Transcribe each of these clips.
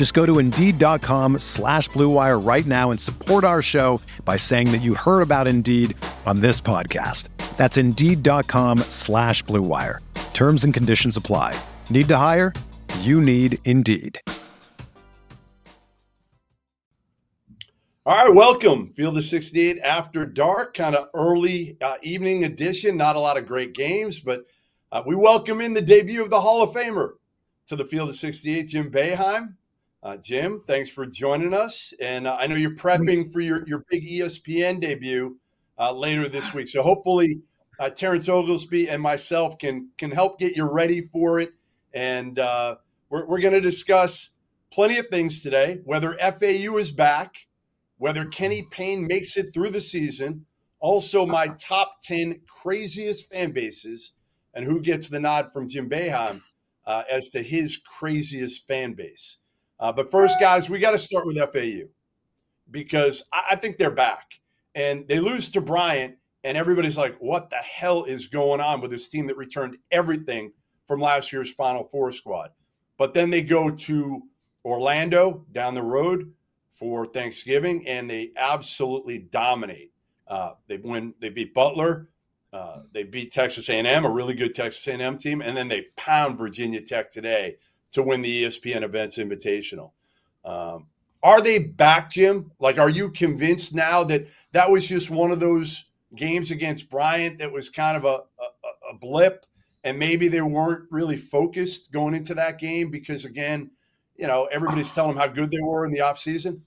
Just go to Indeed.com slash BlueWire right now and support our show by saying that you heard about Indeed on this podcast. That's Indeed.com slash BlueWire. Terms and conditions apply. Need to hire? You need Indeed. All right, welcome. Field of 68 after dark, kind of early uh, evening edition. Not a lot of great games, but uh, we welcome in the debut of the Hall of Famer to the Field of 68, Jim Boeheim. Uh, Jim, thanks for joining us. And uh, I know you're prepping for your, your big ESPN debut uh, later this week. So hopefully, uh, Terrence Oglesby and myself can can help get you ready for it. And uh, we're, we're going to discuss plenty of things today, whether FAU is back, whether Kenny Payne makes it through the season, also my top 10 craziest fan bases, and who gets the nod from Jim Boeheim uh, as to his craziest fan base. Uh, but first, guys, we got to start with FAU because I, I think they're back and they lose to Bryant, and everybody's like, what the hell is going on with this team that returned everything from last year's Final Four squad? But then they go to Orlando down the road for Thanksgiving, and they absolutely dominate. Uh, they win. They beat Butler. Uh, they beat Texas A&M, a really good Texas A&M team, and then they pound Virginia Tech today to win the ESPN Events Invitational. Um, are they back, Jim? Like, are you convinced now that that was just one of those games against Bryant that was kind of a, a, a blip, and maybe they weren't really focused going into that game because, again, you know, everybody's telling them how good they were in the offseason?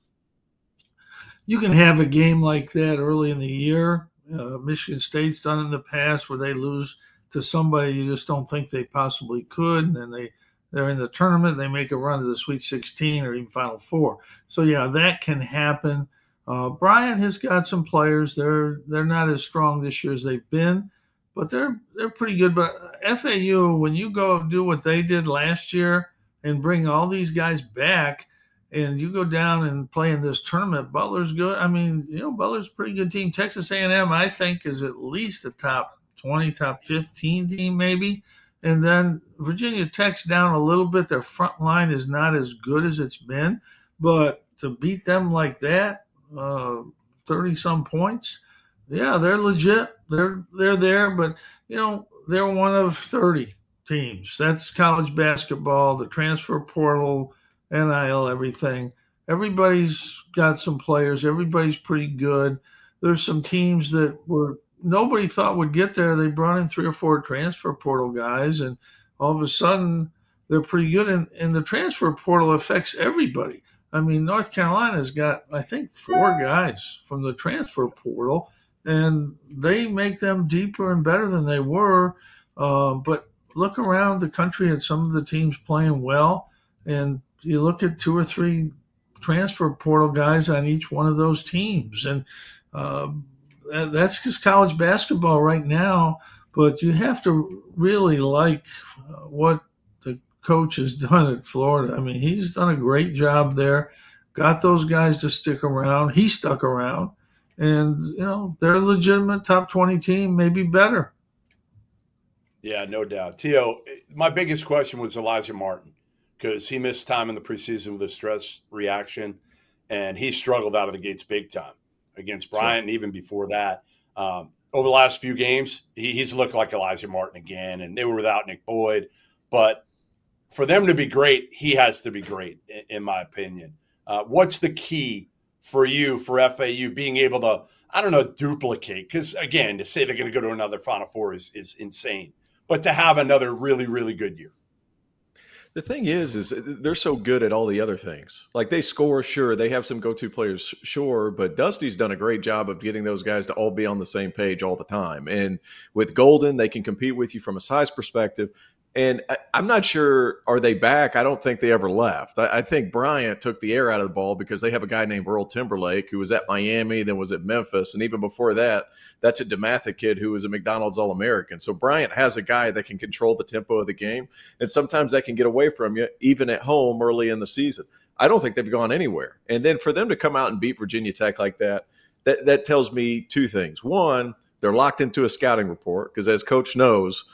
You can have a game like that early in the year. Uh, Michigan State's done in the past where they lose to somebody you just don't think they possibly could, and then they – they're in the tournament, they make a run to the Sweet 16 or even Final Four. So yeah, that can happen. Uh, Bryant has got some players. They're they're not as strong this year as they've been, but they're they're pretty good. But FAU, when you go do what they did last year and bring all these guys back, and you go down and play in this tournament, Butler's good. I mean, you know, Butler's pretty good team. Texas A&M, I think, is at least a top 20, top 15 team, maybe. And then Virginia Tech's down a little bit. Their front line is not as good as it's been, but to beat them like that, thirty uh, some points, yeah, they're legit. They're they're there, but you know they're one of thirty teams. That's college basketball, the transfer portal, NIL, everything. Everybody's got some players. Everybody's pretty good. There's some teams that were nobody thought would get there. They brought in three or four transfer portal guys, and all of a sudden they're pretty good. And, and the transfer portal affects everybody. I mean, North Carolina's got, I think, four guys from the transfer portal, and they make them deeper and better than they were. Uh, but look around the country at some of the teams playing well, and you look at two or three transfer portal guys on each one of those teams. And uh, that's just college basketball right now. But you have to really like uh, what the coach has done at Florida. I mean, he's done a great job there. Got those guys to stick around. He stuck around, and you know they're a legitimate top twenty team, maybe better. Yeah, no doubt. Tio, my biggest question was Elijah Martin because he missed time in the preseason with a stress reaction, and he struggled out of the gates big time against Bryant, sure. and even before that. Um, over the last few games, he, he's looked like Elijah Martin again, and they were without Nick Boyd. But for them to be great, he has to be great, in, in my opinion. Uh, what's the key for you for FAU being able to I don't know duplicate because again to say they're going to go to another Final Four is is insane, but to have another really really good year. The thing is, is they're so good at all the other things. Like they score, sure, they have some go-to players, sure, but Dusty's done a great job of getting those guys to all be on the same page all the time. And with Golden, they can compete with you from a size perspective. And I, am not sure are they back. I don't think they ever left. I, I, think Bryant took the air out of the ball because they have a guy named Earl Timberlake who was at Miami, then was at Memphis, and even before that, that's a DeMatha kid who was a McDonald's All American. So Bryant has a guy that can control the tempo of the game, and sometimes that can get away from you even at home early in the season. I don't think they've gone anywhere. And then for them to come out and beat Virginia Tech like that, that that tells me two things. One, they're locked into a scouting report because as coach knows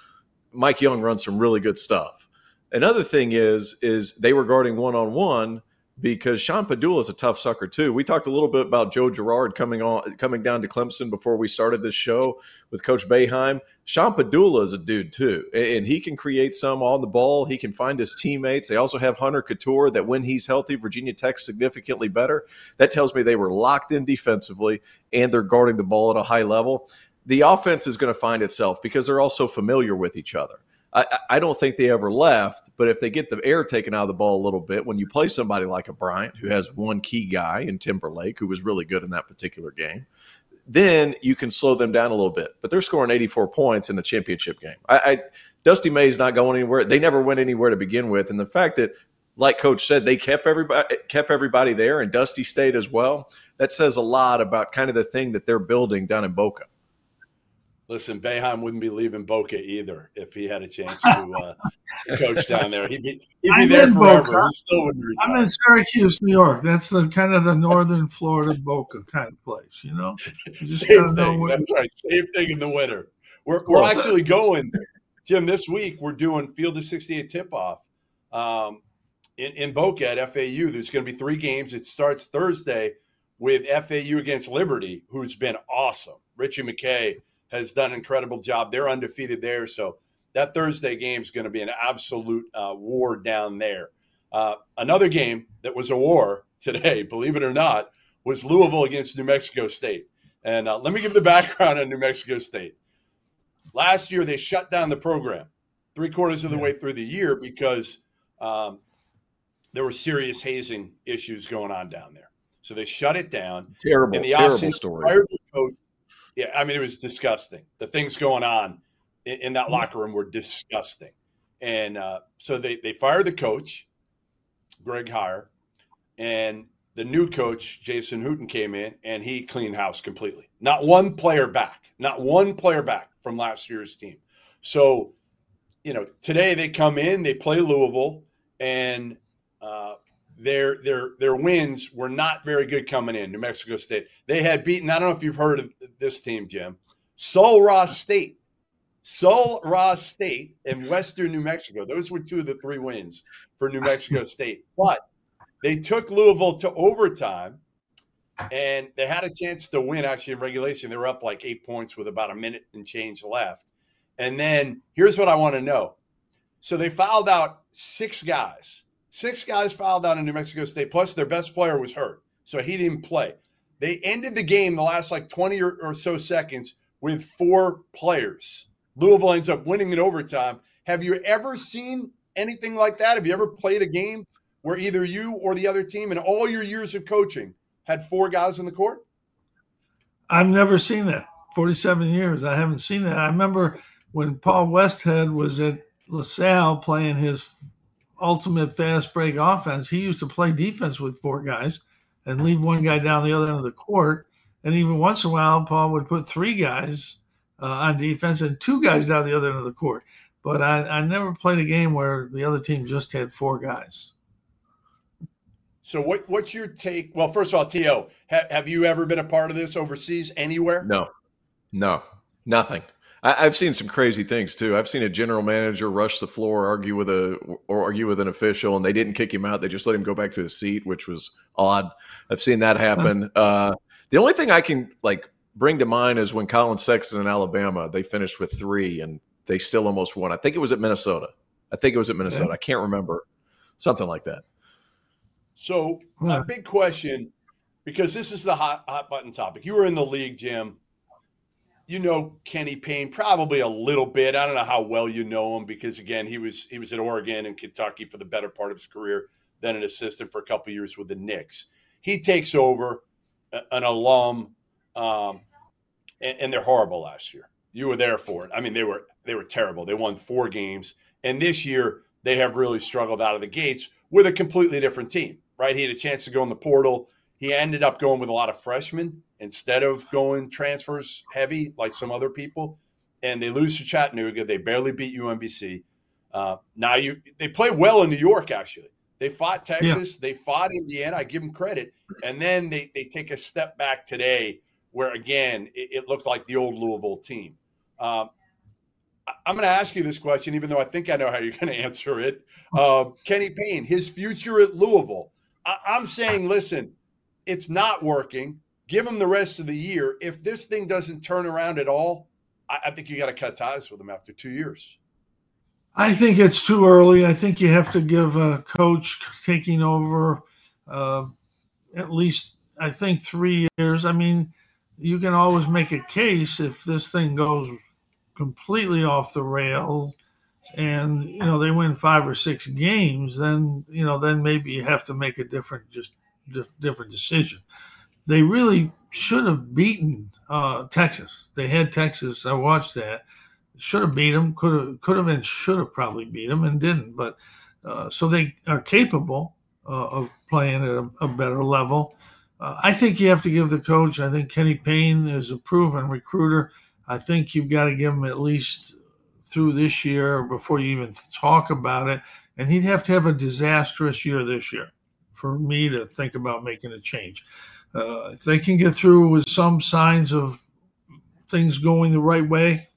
Mike Young runs some really good stuff. Another thing is is they were guarding one on one because Sean Pedulla is a tough sucker too. We talked a little bit about Joe Girard coming on coming down to Clemson before we started this show with Coach Boeheim. Sean Pedulla is a dude too, and he can create some on the ball. He can find his teammates. They also have Hunter Cattoor that when he's healthy, Virginia Tech's significantly better. That tells me they were locked in defensively and they're guarding the ball at a high level the offense is going to find itself because they're all so familiar with each other. I, I, don't think they ever left, but if they get the air taken out of the ball a little bit, when you play somebody like a Bryant who has one key guy in Timberlake who was really good in that particular game, then you can slow them down a little bit. But they're scoring 84 points in the championship game. I, I Dusty May's not going anywhere. They never went anywhere to begin with, and the fact that, like Coach said, they kept everybody kept everybody there, and Dusty stayed as well. That says a lot about kind of the thing that they're building down in Boca. Listen, Boeheim wouldn't be leaving Boca either if he had a chance to uh, coach down there. He'd be, he'd be there forever. Boca. He still wouldn't retire. I'm in Syracuse, New York. That's the kind of the northern Florida Boca kind of place, you know. You Same thing. That's right. Same thing in the winter. We're we're actually going, Jim. This week we're doing Field of 68 tip off um, in in Boca at FAU. There's going to be three games. It starts Thursday with FAU against Liberty, who's been awesome. Ritchie McKay has done an incredible job. They're undefeated there. So that Thursday game is going to be an absolute uh, war down there. Uh, another game that was a war today, believe it or not, was Louisville against New Mexico State. And uh, let me give the background on New Mexico State. Last year, they shut down the program three quarters of the way through the year because um, there were serious hazing issues going on down there. So they shut it down. Terrible, and the terrible story. Fired the coach yeah, I mean, it was disgusting. The things going on in, in that locker room were disgusting. And uh, so they, they fired the coach, Greg Heiar, and the new coach, Jason Hooten, came in and he cleaned house completely. Not one player back, not one player back from last year's team. So, you know, today they come in, they play Louisville, and uh, their their their wins were not very good coming in. New Mexico State they had beaten. I don't know if you've heard of this team, Jim. Sul Ross State, Sul Ross State, and Western New Mexico. Those were two of the three wins for New Mexico State. But they took Louisville to overtime, and they had a chance to win. Actually, in regulation, they were up like eight points with about a minute and change left. And then here's what I want to know. So they fouled out six guys Six guys fouled out in New Mexico State, plus their best player was hurt. So he didn't play. They ended the game the last like 20 or, or so seconds with four players. Louisville ends up winning in overtime. Have you ever seen anything like that? Have you ever played a game where either you or the other team in all your years of coaching had four guys in the court? I've never seen that. 47 years. I haven't seen that. I remember when Paul Westhead was at LaSalle playing his ultimate fast break offense, he used to play defense with four guys and leave one guy down the other end of the court. And even once in a while, Paul would put three guys uh, on defense and two guys down the other end of the court. But I, I never played a game where the other team just had four guys. So what what's your take? Well, first of all, To, ha- have you ever been a part of this overseas anywhere? No, no, nothing. I, have seen some crazy things too. I've seen a general manager rush the floor, argue with a or argue with an official, and they didn't kick him out. They just let him go back to his seat, which was odd. I've seen that happen. Uh, the only thing I can like bring to mind is when Collin Sexton in Alabama they finished with three and they still almost won. I think it was at Minnesota. I think it was at Minnesota. Yeah. I can't remember something like that. So, a big question because this is the hot hot button topic. You were in the league, Jim. You know Kenny Payne probably a little bit. I don't know how well you know him because again, he was he was at Oregon and Kentucky for the better part of his career, then an assistant for a couple years with the Knicks. He takes over an alum, um, and, and they're horrible last year. You were there for it. I mean, they were they were terrible. They won four games, and this year they have really struggled out of the gates with a completely different team. Right? He had a chance to go in the portal he ended up going with a lot of freshmen instead of going transfers heavy like some other people. And they lose to Chattanooga. They barely beat UMBC. Uh, now you they play well in New York. Actually, they fought Texas. Yeah. They fought Indiana. I give them credit. And then they they take a step back today, where again it, it looked like the old Louisville team. Um, I'm going to ask you this question, even though I think I know how you're going to answer it. Um, Kenny Payne, his future at Louisville. I, I'm saying, listen, it's not working. Give him the rest of the year. If this thing doesn't turn around at all, I, I think you got to cut ties with him after two years. I think it's too early. I think you have to give a coach taking over uh, at least, I think, three years. I mean, you can always make a case if this thing goes completely off the rail and you know they win five or six games then you know then maybe you have to make a different just different decision. They really should have beaten uh, Texas. They had Texas. I watched that. Should have beat them. Could have, could have, and should have probably beat them, and didn't. But uh, so they are capable uh, of playing at a, a better level. Uh, I think you have to give the coach. I think Kenny Payne is a proven recruiter. I think you've got to give him at least through this year before you even talk about it. And he'd have to have a disastrous year this year for me to think about making a change. Uh, if they can get through with some signs of things going the right way,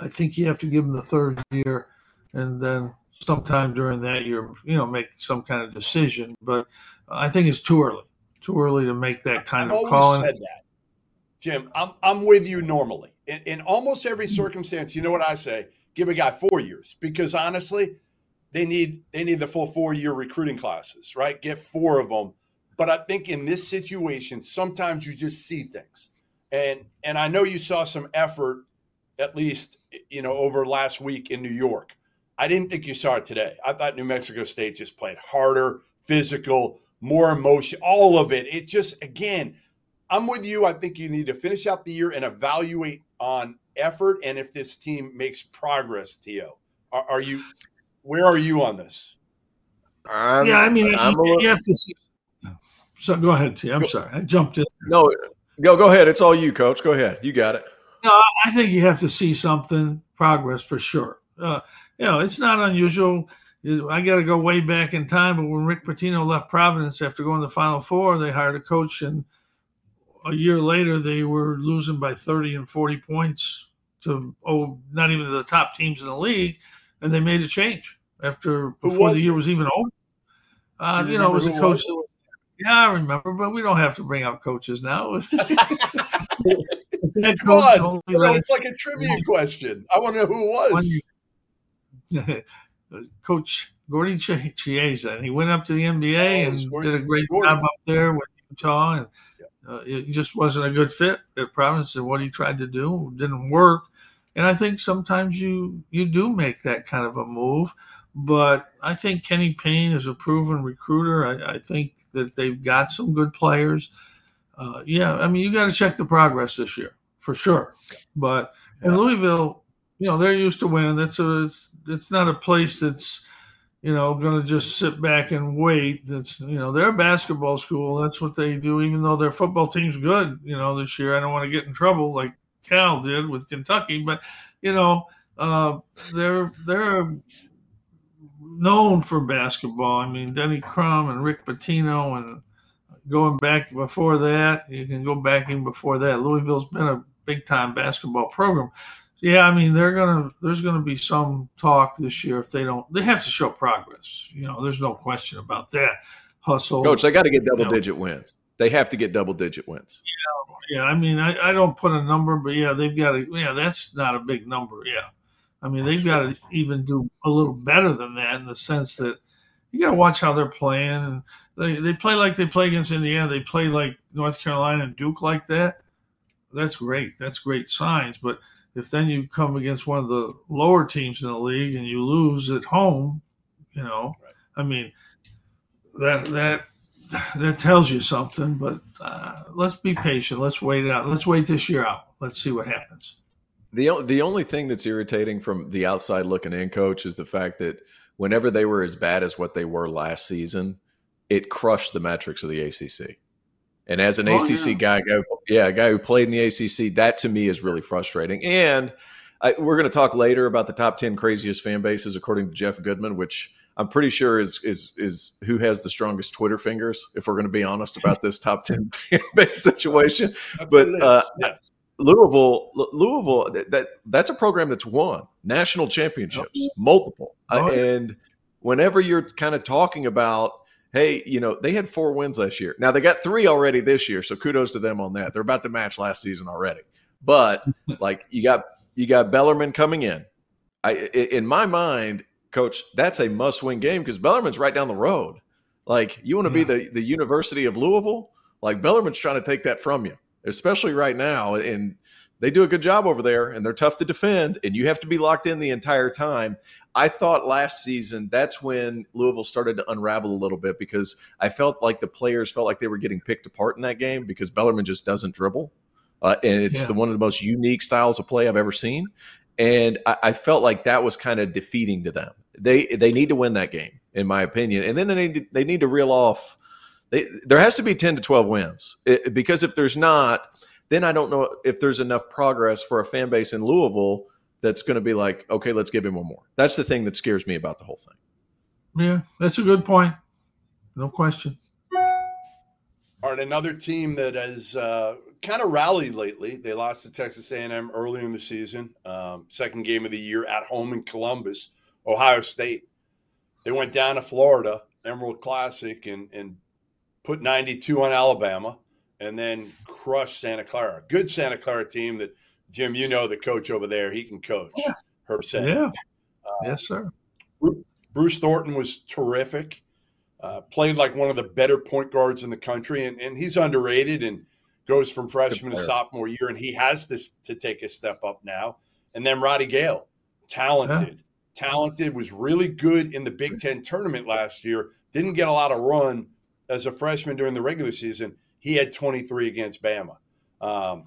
I think you have to give them the third year, and then sometime during that year, you know, make some kind of decision. But I think it's too early, too early to make that kind I've of call. Said that, Jim. I'm I'm with you normally in, in almost every circumstance. You know what I say? Give a guy four years because honestly, they need they need the full four year recruiting classes, right? Get four of them. But I think in this situation, sometimes you just see things, and and I know you saw some effort, at least you know over last week in New York. I didn't think you saw it today. I thought New Mexico State just played harder, physical, more emotion, all of it. It just again, I'm with you. I think you need to finish out the year and evaluate on effort and if this team makes progress. Tio, are, are you where are you on this? I'm, yeah, I mean, I'm you, you have to. See. So go ahead, T. I'm sorry, I jumped in. No, go go ahead. It's all you, Coach. Go ahead. You got it. No, I think you have to see something progress for sure. Uh, you know, it's not unusual. I got to go way back in time, but when Rick Pitino left Providence after going to the Final Four, they hired a coach, and a year later they were losing by 30 and 40 points to oh, not even to the top teams in the league and they made a change after before the year was even over. Uh, you, you know, it was a coach. Was yeah, I remember, but we don't have to bring out coaches now. coach on, it's like a trivia question. I want to know who it was. Coach Gordy Chiesa, and he went up to the NBA oh, and did a great job up there with Utah, and uh, it just wasn't a good fit at Providence. And what he tried to do didn't work. And I think sometimes you you do make that kind of a move. But I think Kenny Payne is a proven recruiter. I, I think that they've got some good players. Uh, yeah, I mean, you got to check the progress this year for sure. But in Louisville, you know, they're used to winning. That's a it's, it's not a place that's you know going to just sit back and wait. That's you know they're a basketball school. That's what they do. Even though their football team's good, you know, this year I don't want to get in trouble like Cal did with Kentucky, but you know uh, they're they're known for basketball. I mean, Denny Crum and Rick Pitino, and going back before that, you can go back even before that. Louisville's been a big time basketball program. Yeah, I mean, they're gonna. There's gonna be some talk this year if they don't. They have to show progress. You know, there's no question about that. Hustle, coach. They got to get double digit wins. They have to get double digit wins. Yeah, yeah. I mean, I, I don't put a number, but yeah, they've got to. Yeah, that's not a big number. Yeah, I mean, they've got to even do a little better than that in the sense that you got to watch how they're playing. And they they play like they play against Indiana. They play like North Carolina and Duke like that. That's great. That's great signs. But if then you come against one of the lower teams in the league and you lose at home, you know, right. I mean, that that that tells you something. But uh, let's be patient. Let's wait it out. Let's wait this year out. Let's see what happens. The the only thing that's irritating from the outside looking in, coach, is the fact that whenever they were as bad as what they were last season, it crushed the metrics of the ACC. And as an oh, ACC yeah. guy, yeah, a guy who played in the ACC, that to me is really frustrating. And I, we're going to talk later about the top ten craziest fan bases according to Jeff Goodman, which I'm pretty sure is is is who has the strongest Twitter fingers. If we're going to be honest about this top ten fan base situation, that's but uh, yes. Louisville, Louisville, that that's a program that's won national championships, multiple, uh, oh, yeah. and whenever you're kind of talking about hey, you know, they had four wins last year. Now they got three already this year, so kudos to them on that. They're about to match last season already. But like you got you got Bellarmine coming in. I in my mind, coach, that's a must-win game because Bellarmine's right down the road. Like you want to yeah. be the the University of Louisville, like Bellarmine's trying to take that from you, especially right now. And they do a good job over there and they're tough to defend and you have to be locked in the entire time. I thought last season that's when Louisville started to unravel a little bit because I felt like the players felt like they were getting picked apart in that game because Bellarmine just doesn't dribble. Uh, and it's yeah. the, one of the most unique styles of play I've ever seen. And I, I felt like that was kind of defeating to them. They they need to win that game, in my opinion. And then they need to, they need to reel off. They, there has to be ten to twelve wins it, because if there's not, then I don't know if there's enough progress for a fan base in Louisville that's going to be like, okay, let's give him one more. That's the thing that scares me about the whole thing. Yeah, that's a good point. No question. All right, another team that has uh, kind of rallied lately. They lost to Texas A&M early in the season, um, second game of the year at home in Columbus, Ohio State. They went down to Florida, Emerald Classic, and and put 92 on Alabama and then crush Santa Clara. Good Santa Clara team that Jim, you know the coach over there. He can coach. Yeah. Herb Sendek. Yeah. Uh, yes, sir. Bruce Thornton was terrific. Uh, played like one of the better point guards in the country, and, and he's underrated and goes from freshman to sophomore year, and he has this to take a step up now. And then Roddy Gayle, talented, yeah. talented, was really good in the Big Ten tournament last year. Didn't get a lot of run as a freshman during the regular season he had 23 against Bama. Um,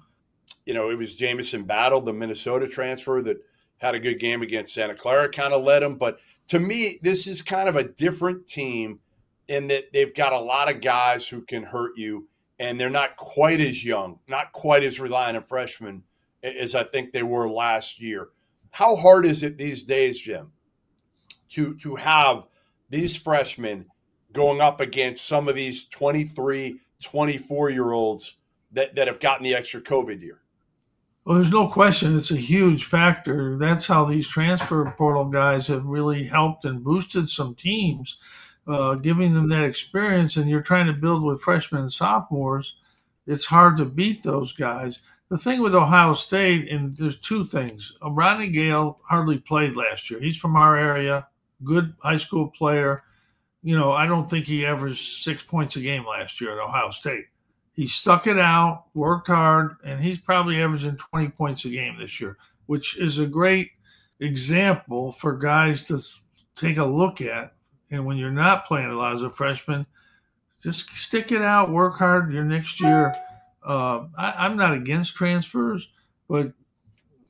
you know, it was Jamison Battle, the Minnesota transfer that had a good game against Santa Clara, kind of led him. But to me, this is kind of a different team in that they've got a lot of guys who can hurt you, and they're not quite as young, not quite as reliant on freshmen as I think they were last year. How hard is it these days, Jim, to to have these freshmen going up against some of these 23, 24 year olds that, that have gotten the extra COVID year? Well, there's no question it's a huge factor. That's how these transfer portal guys have really helped and boosted some teams, uh, giving them that experience. And you're trying to build with freshmen and sophomores. It's hard to beat those guys. The thing with Ohio State, and there's two things. Rodney Gayle hardly played last year. He's from our area, good high school player you know, I don't think he averaged six points a game last year at Ohio State. He stuck it out, worked hard, and he's probably averaging 20 points a game this year, which is a great example for guys to take a look at. And when you're not playing a lot as a freshman, just stick it out, work hard your next year. Uh, I, I'm not against transfers, but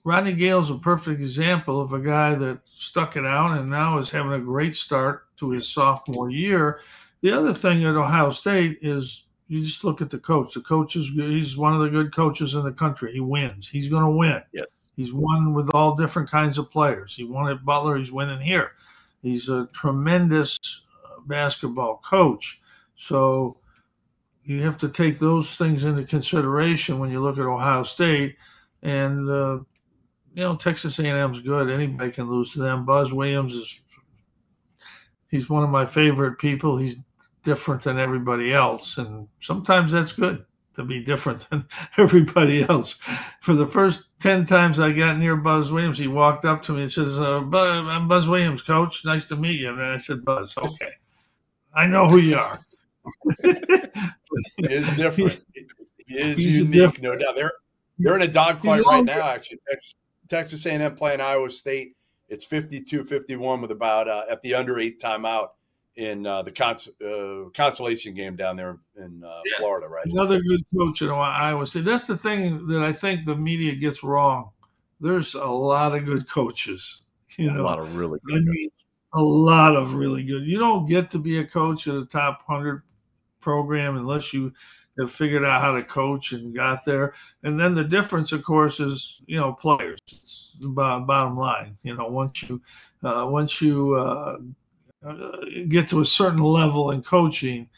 Rodney Gayle's a perfect example of a guy that stuck it out and now is having a great start to his sophomore year. The other thing at Ohio State is you just look at the coach. The coach is he's one of the good coaches in the country. He wins. He's going to win. Yes. He's won with all different kinds of players. He won at Butler. He's winning here. He's a tremendous uh, basketball coach. So you have to take those things into consideration when you look at Ohio State. And uh, you know, Texas A&M's good. Anybody can lose to them. Buzz Williams is he's one of my favorite people. He's different than everybody else, and sometimes that's good to be different than everybody else. For the first ten times I got near Buzz Williams, he walked up to me and says, uh, "I'm Buzz Williams, coach. Nice to meet you." And I said, "Buzz, okay." I know who you are. he is different. He is He's unique, no doubt. They're they're in a dogfight right now. Actually, Texas, Texas A&M playing Iowa State. It's 52-51 with about uh, at the under eight timeout in uh, the cons- uh, consolation game down there in uh, yeah. Florida, right? Another good coach in Iowa State. That's the thing that I think the media gets wrong. There's a lot of good coaches. You know, a lot of really good. I mean, a lot of really good. You don't get to be a coach at a top hundred program unless you figured out how to coach and got there. And then the difference, of course, is you know players. It's the bottom line. You know, once you uh, once you uh, uh, get to a certain level in coaching,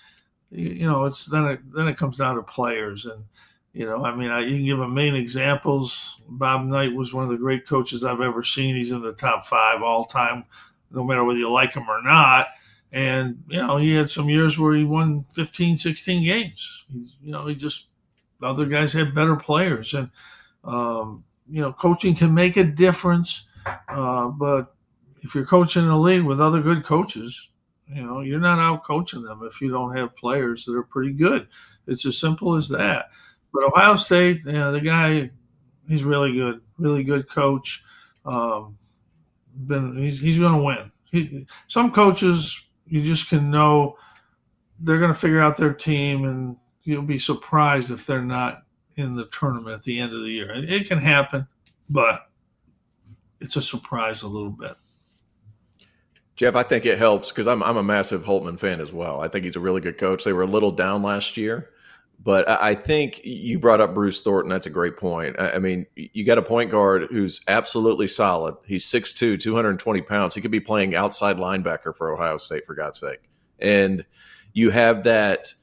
you, you, know, it's then it then it comes down to players. And you know, I mean, I, you can give a main examples. Bob Knight was one of the great coaches I've ever seen. He's in the top five all time, no matter whether you like him or not and, you know, he had some years where he won 15, 16 games. You know, he just, other guys had better players. And, um, you know, coaching can make a difference. Uh, but if you're coaching in a league with other good coaches, you know, you're not out coaching them if you don't have players that are pretty good. It's as simple as that. But Ohio State, you know, the guy, he's really good, really good coach. Um, been he's he's going to win. He, some coaches you just can know they're going to figure out their team, and you'll be surprised if they're not in the tournament at the end of the year. It can happen, but it's a surprise a little bit. Jeff, I think it helps because I'm I'm a massive Holtmann fan as well. I think he's a really good coach. They were a little down last year, but I think you brought up Bruce Thornton. That's a great point. I mean, you got a point guard who's absolutely solid. He's 6'2, 220 pounds. He could be playing outside linebacker for Ohio State, for God's sake. And you have that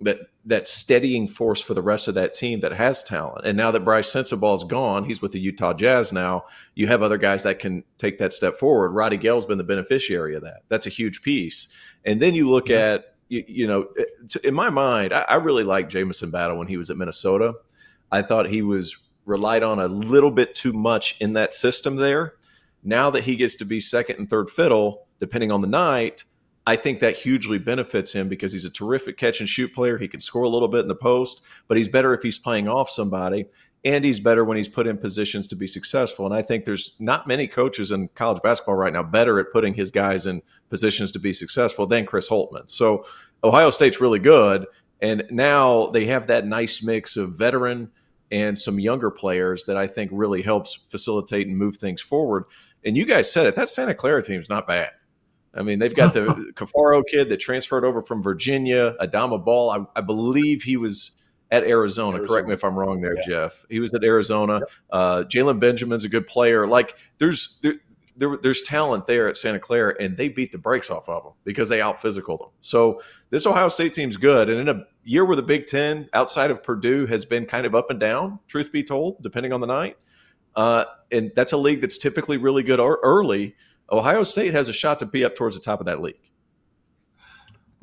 that that steadying force for the rest of that team that has talent. And now that Brice Sensabaugh's gone, he's with the Utah Jazz now. You have other guys that can take that step forward. Roddy Gayle's been the beneficiary of that. That's a huge piece. And then you look at you, you know, eh, in my mind, I, I really liked Jamison Battle when he was at Minnesota. I thought he was relied on a little bit too much in that system there. Now that he gets to be second and third fiddle, depending on the night, I think that hugely benefits him because he's a terrific catch and shoot player. He can score a little bit in the post, but he's better if he's playing off somebody and he's better when he's put in positions to be successful. And I think there's not many coaches in college basketball right now better at putting his guys in positions to be successful than Chris Holtmann. So Ohio State's really good. And now they have that nice mix of veteran and some younger players that I think really helps facilitate and move things forward. And you guys said it, that Santa Clara team's not bad. I mean, they've got the Caffaro kid that transferred over from Virginia, Adama Bal. I, I believe he was at Arizona. Arizona. Correct me if I'm wrong there, yeah. Jeff. He was at Arizona. Yep. Uh, Jalen Benjamin's a good player. Like there's there, there, there's talent there at Santa Clara, and they beat the brakes off of them because they out physical them. So this Ohio State team's good. And in a year where the Big Ten, outside of Purdue, has been kind of up and down, truth be told, depending on the night, uh, and that's a league that's typically really good early. Ohio State has a shot to be up towards the top of that league.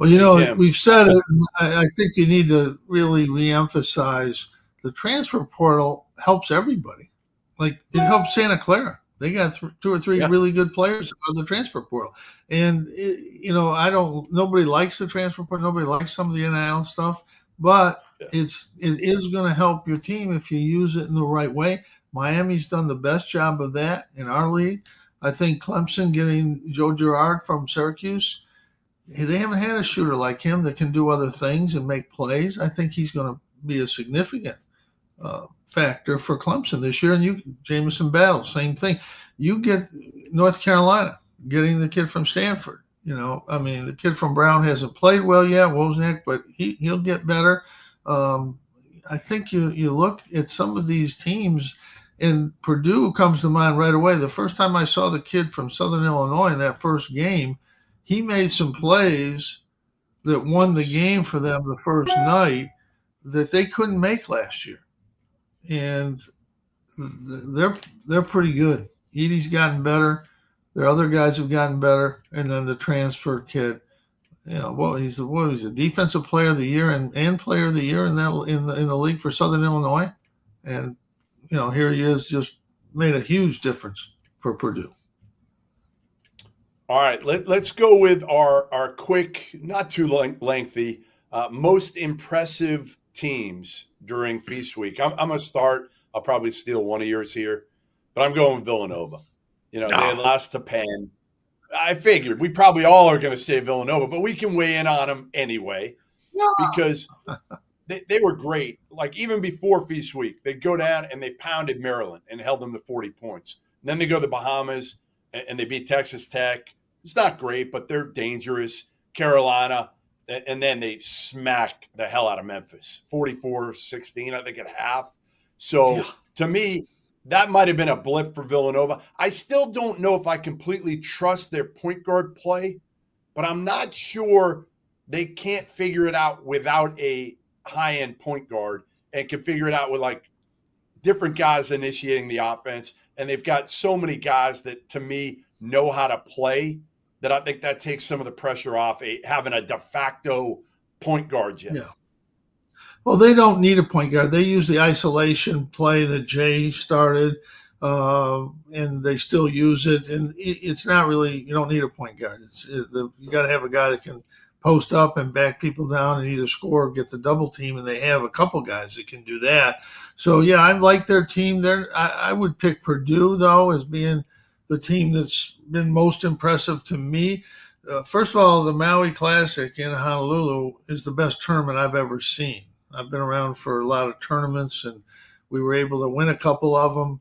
Well, you know, Tim. we've said it. I think you need to really reemphasize the transfer portal helps everybody. Like it helps Santa Clara. They got th- two or three yeah. really good players out of the transfer portal, and it, you know, I don't. Nobody likes the transfer portal. Nobody likes some of the NIL stuff, but yeah. it's it is going to help your team if you use it in the right way. Miami's done the best job of that in our league. I think Clemson getting Joe Girard from Syracuse they haven't had a shooter like him that can do other things and make plays. I think he's going to be a significant uh, factor for Clemson this year. And you, Jamison Battle, same thing. You get North Carolina getting the kid from Stanford. You know, I mean, the kid from Brown hasn't played well yet, Wozniak, but he he'll get better. Um, I think you you look at some of these teams, and Purdue comes to mind right away. The first time I saw the kid from Southern Illinois in that first game he made some plays that won the game for them the first night that they couldn't make last year, and they're they're pretty good. Edey's gotten better. Their other guys have gotten better, and then the transfer kid, you know, well, he's what he's a defensive player of the year and, and player of the year in that in the in the league for Southern Illinois, and you know here he is just made a huge difference for Purdue. All right, let, us go with our our quick, not too lengthy, uh, most impressive teams during Feast Week. I'm, I'm, gonna start. I'll probably steal one of yours here, but I'm going Villanova. You know, they lost to Penn. I figured we probably all are going to say Villanova, but we can weigh in on them anyway no. because they, they were great. Like even before Feast Week, they go down and they pounded Maryland and held them to 40 points. And then they go to the Bahamas and, they beat Texas Tech. It's not great, but they're dangerous. Carolina, and, and then they smack the hell out of Memphis 44 16, I think, at half. So yeah. to me, that might have been a blip for Villanova. I still don't know if I completely trust their point guard play, but I'm not sure they can't figure it out without a high end point guard and can figure it out with like different guys initiating the offense. And they've got so many guys that to me know how to play that I think that takes some of the pressure off a, having a de facto point guard yet. Yeah. Well, they don't need a point guard. They use the isolation play that Jay started, uh, and they still use it. And it's not really you don't need a point guard. It's it, the, you got to have a guy that can post up and back people down and either score or get the double team. And they have a couple guys that can do that. So yeah, I like their team. There, I, I would pick Purdue though as being the team that's been most impressive to me. Uh, first of all, the Maui Classic in Honolulu is the best tournament I've ever seen. I've been around for a lot of tournaments and we were able to win a couple of them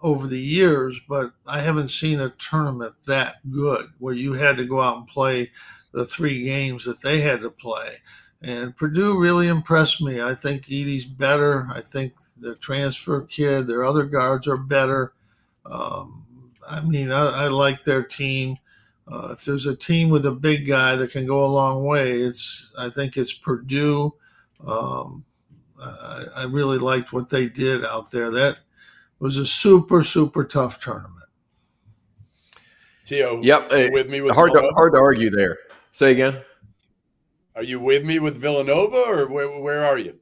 over the years, but I haven't seen a tournament that good where you had to go out and play the three games that they had to play. And Purdue really impressed me. I think Edey's better. I think the transfer kid, their other guards are better. Um, I mean, I, I, like their team. Uh, if there's a team with a big guy that can go a long way, it's I think it's Purdue. Um, I, I really liked what they did out there. That was a super super tough tournament. Tio, yep, with me with hard to, hard to argue there. Say again. Are you with me with Villanova, or where, where are you?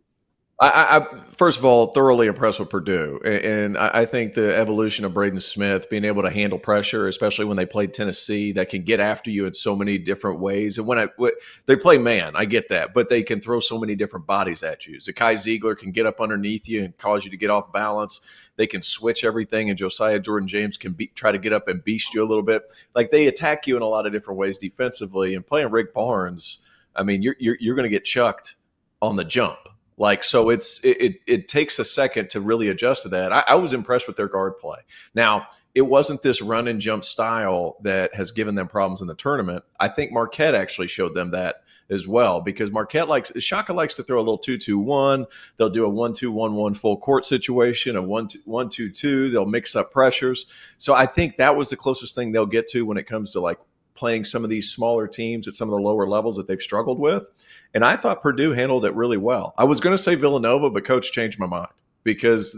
I, I, first of all thoroughly impressed with Purdue, and I, think the evolution of Braden Smith being able to handle pressure, especially when they played Tennessee, that can get after you in so many different ways. And when I when they play man, I get that, but they can throw so many different bodies at you. Zakai Zeigler can get up underneath you and cause you to get off balance. They can switch everything, and Josiah Jordan James can be, try to get up and beast you a little bit. Like they attack you in a lot of different ways defensively. And playing Rick Barnes, I mean, you're you're, you're going to get chucked on the jump like so, it's it, it, it takes a second to really adjust to that. I, I, was impressed with their guard play. Now, it wasn't this run and jump style that has given them problems in the tournament. I think Marquette actually showed them that as well because Marquette likes Shaka likes to throw a little two two one. They'll do a one two one one full court situation, a one two one two two. They'll mix up pressures. So I think that was the closest thing they'll get to when it comes to like playing some of these smaller teams at some of the lower levels that they've struggled with. And I thought Purdue handled it really well. I was going to say Villanova, but coach changed my mind because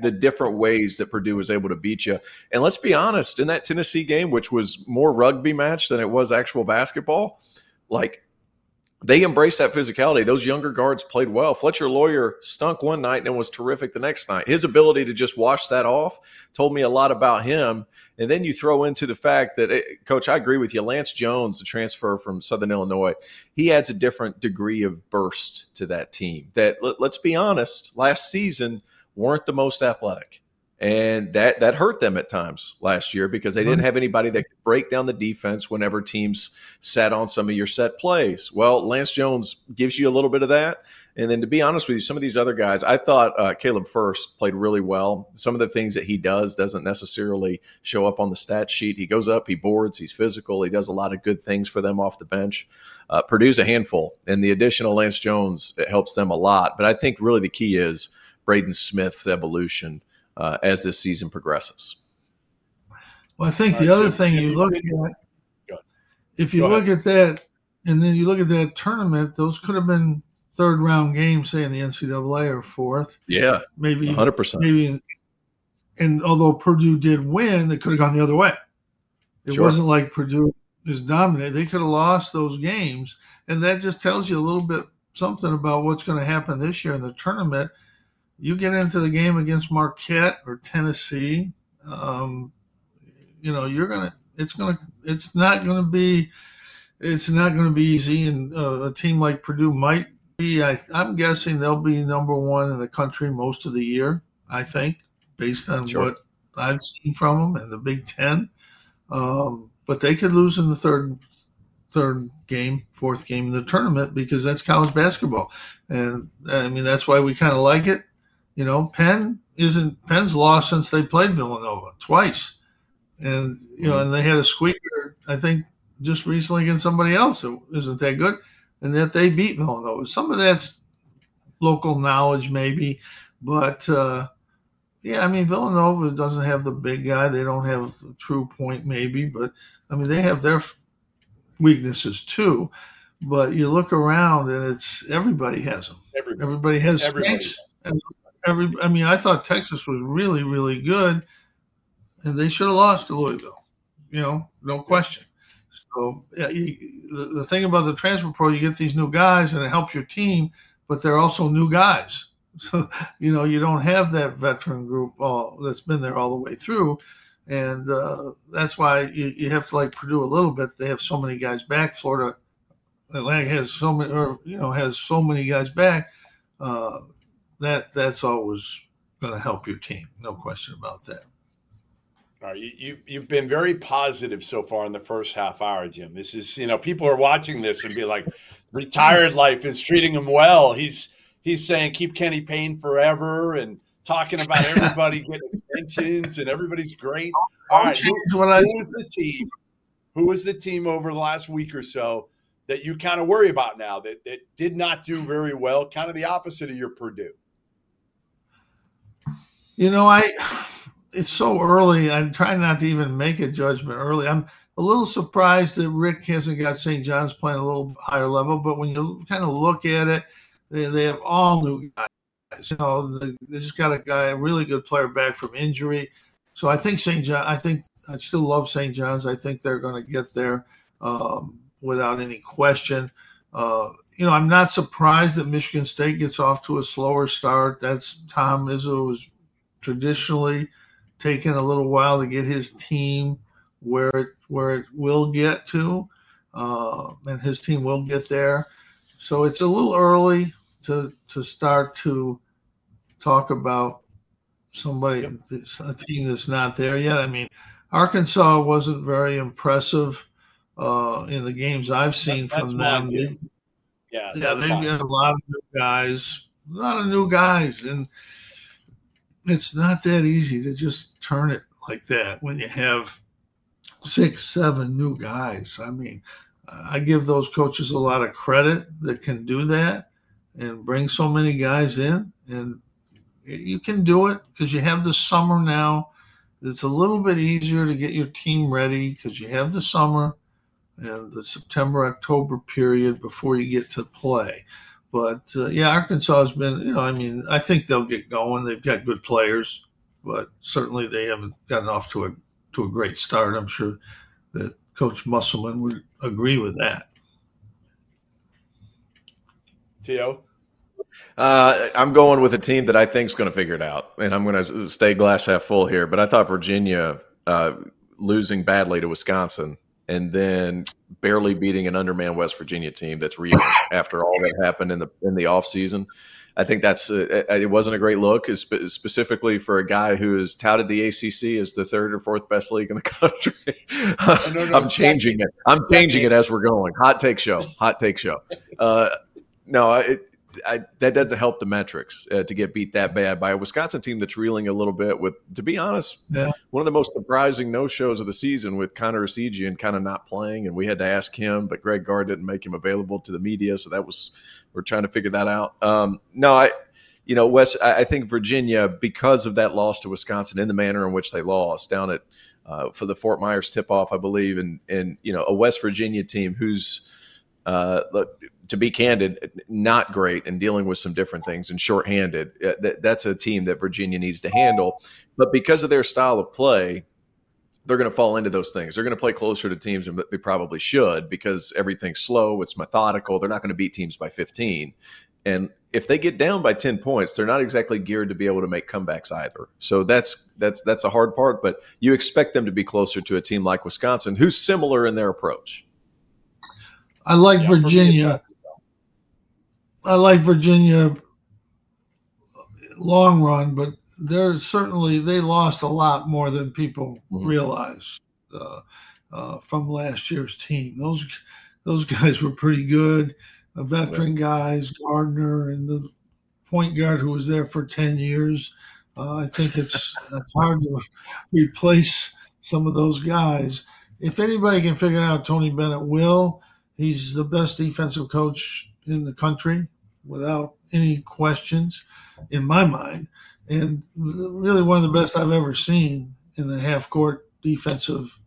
the different ways that Purdue was able to beat you. And let's be honest, in that Tennessee game, which was more rugby match than it was actual basketball, like they embraced that physicality. Those younger guards played well. Fletcher Loyer stunk one night and was terrific the next night. His ability to just wash that off told me a lot about him. And then you throw into the fact that, eh, Coach, I agree with you. Lance Jones, the transfer from Southern Illinois, he adds a different degree of burst to that team. That let's be honest, last season weren't the most athletic and that that hurt them at times last year because they didn't mm-hmm. have anybody that could break down the defense whenever teams sat on some of your set plays. Well, Lance Jones gives you a little bit of that, and then to be honest with you, some of these other guys, I thought uh, Caleb Furst played really well. Some of the things that he does doesn't necessarily show up on the stat sheet. He goes up, he boards, he's physical, he does a lot of good things for them off the bench. Uh, Purdue's a handful, and the additional Lance Jones it helps them a lot. But I think really the key is Braden Smith's evolution uh, as this season progresses. Well, I think the other thing you look at, if you look at that, and then you look at that tournament, those could have been third round games, say in the NCAA or fourth. Yeah, maybe 100. percent Maybe, and although Purdue did win, it could have gone the other way. It sure. wasn't like Purdue is dominant. They could have lost those games, and that just tells you a little bit something about what's going to happen this year in the tournament you get into the game against Marquette or Tennessee, um, you know, you're going to, it's gonna it's not gonna be it's not gonna be easy. And uh, a team like Purdue might be. I, I'm guessing they'll be number one in the country most of the year. I think, based on sure. what I've seen from them and the Big Ten. Um, but they could lose in the third third game, fourth game in the tournament because that's college basketball, and I mean that's why we kind of like it. You know, Penn isn't Penn's lost since they played Villanova twice, and you know, and they had a squeaker I think just recently against somebody else that isn't that good, and that they beat Villanova. Some of that's local knowledge maybe, but uh, yeah, I mean Villanova doesn't have the big guy. They don't have the true point maybe, but I mean they have their weaknesses too. But you look around and it's everybody has them. Everybody, everybody has strengths. Every, I mean, I thought Texas was really, really good, and they should have lost to Louisville. You know, no question. So yeah, you, the, the thing about the transfer portal, you get these new guys, and it helps your team, but they're also new guys. So you know, you don't have that veteran group all, that's been there all the way through and uh, that's why you, you, have to like Purdue a little bit. They have so many guys back. Florida Atlantic has so many, or you know, has so many guys back. Uh, that that's always going to help your team, no question about that. All right, you, you you've been very positive so far in the first half hour, Jim. This is you know people are watching this and be like, retired life is treating him well. He's he's saying keep Kenny Payne forever and talking about everybody getting extensions and everybody's great. All right, who, who was the team? Who was the team over the last week or so that you kind of worry about now that, that did not do very well? Kind of the opposite of your Purdue. You know, I it's so early. I'm trying not to even make a judgment early. I'm a little surprised that Rick hasn't got St. John's playing a little higher level, but when you kind of look at it, they, they have all new guys. You know, they just got a guy, a really good player back from injury. So I think St. John. I think I still love St. John's. I think they're going to get there um, without any question. Uh, you know, I'm not surprised that Michigan State gets off to a slower start. That's Tom Izzo was traditionally taken a little while to get his team where it where it will get to, uh, and his team will get there. So it's a little early to to start to talk about somebody a team that's not there yet. I mean, Arkansas wasn't very impressive uh, in the games I've seen that, from them. They, yeah, yeah, they've got a lot of new guys, a lot of new guys, and it's not that easy to just turn it like that when you have six, seven new guys. I mean, I give those coaches a lot of credit that can do that and bring so many guys in. And you can do it because you have the summer now. It's a little bit easier to get your team ready because you have the summer and the September October period before you get to play. But uh, yeah, Arkansas has been, you know, I mean, I think they'll get going. They've got good players, but certainly they haven't gotten off to a to a great start. I'm sure that Coach Musselman would agree with that. T.O.? Uh, I'm going with a team that I think is going to figure it out, and I'm going to stay glass half full here. But I thought Virginia uh, losing badly to Wisconsin and then barely beating an undermanned West Virginia team that's real after all that happened in the in the off season. I think that's uh, it wasn't a great look, specifically for a guy who has touted the ACC as the third or fourth best league in the country. no, no, I'm changing it. I'm changing it as we're going. Hot take show. Hot take show. Uh, no, it, I, that doesn't help the metrics uh, to get beat that bad by a Wisconsin team that's reeling a little bit. With, to be honest, yeah. one of the most surprising no shows of the season with Connor Essegian not playing, and we had to ask him, but Greg Gard didn't make him available to the media, so that was we're trying to figure that out. Um, no, I, you know, West, I, I, think Virginia because of that loss to Wisconsin in the manner in which they lost down at uh, for the Fort Myers tip off, I believe, and and you know a West Virginia team who's uh, to be candid, not great and dealing with some different things and shorthanded. Uh, that, that's a team that Virginia needs to handle. But because of their style of play, they're going to fall into those things. They're going to play closer to teams than they probably should because everything's slow. It's methodical. They're not going to beat teams by 15. And if they get down by 10 points, they're not exactly geared to be able to make comebacks either. So that's that's that's a hard part, but you expect them to be closer to a team like Wisconsin who's similar in their approach. I like yeah, Virginia. I like Virginia long run, but they're certainly they lost a lot more than people mm-hmm. realize uh, uh, from last year's team. Those those guys were pretty good uh, veteran guys, Gardner and the point guard who was there for 10 years. Uh, I think it's, it's hard to replace some of those guys. If anybody can figure it out, Tony Bennett will. He's the best defensive coach in the country without any questions in my mind. And really one of the best I've ever seen in the half court defensive,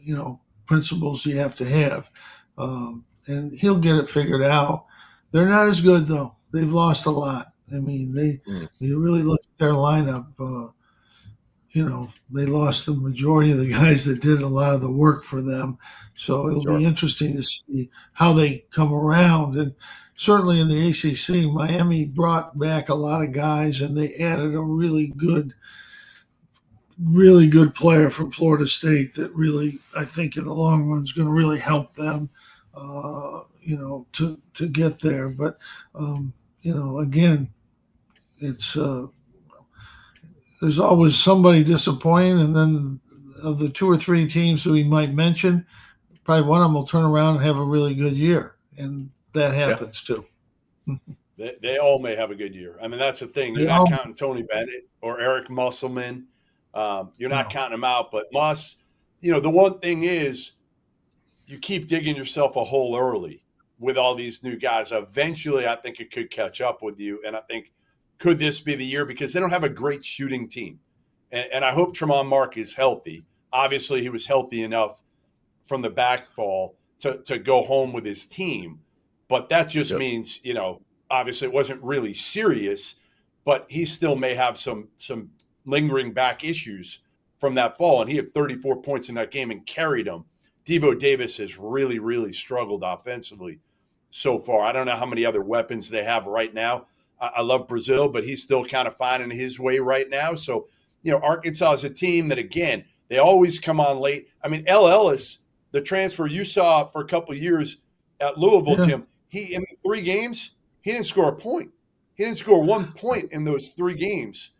you know, principles you have to have. Um, and he'll get it figured out. They're not as good though. They've lost a lot. I mean, they mm. you really look at their lineup. Uh, you know, they lost the majority of the guys that did a lot of the work for them. So it'll sure. be interesting to see how they come around. And certainly in the ACC, Miami brought back a lot of guys, and they added a really good, really good player from Florida State that really, I think, in the long run is going to really help them uh, you know, to to get there. But um, you know, again, it's uh, there's always somebody disappointing, and then of the two or three teams that we might mention, probably one of them will turn around and have a really good year, and that happens yeah. too. they, they all may have a good year. I mean, that's the thing. You're not counting Tony Bennett or Eric Musselman. Um, you're not no. counting them out, but Muss. You know, the one thing is you keep digging yourself a hole early with all these new guys. Eventually, I think it could catch up with you. And I think, could this be the year? Because they don't have a great shooting team. And, and I hope Tramon Mark is healthy. Obviously, he was healthy enough from the backfall to, to go home with his team. But that just means, you know, obviously it wasn't really serious, but he still may have some some lingering back issues from that fall. And he had 34 points in that game and carried them. Devo Davis has really, really struggled offensively so far. I don't know how many other weapons they have right now. I, I love Brazile, but he's still kind of finding his way right now. So, you know, Arkansas is a team that, again, they always come on late. I mean, El Ellis, the transfer you saw for a couple years at Louisville, yeah. Tim, he in three games, he didn't score a point. He didn't score one point in those three games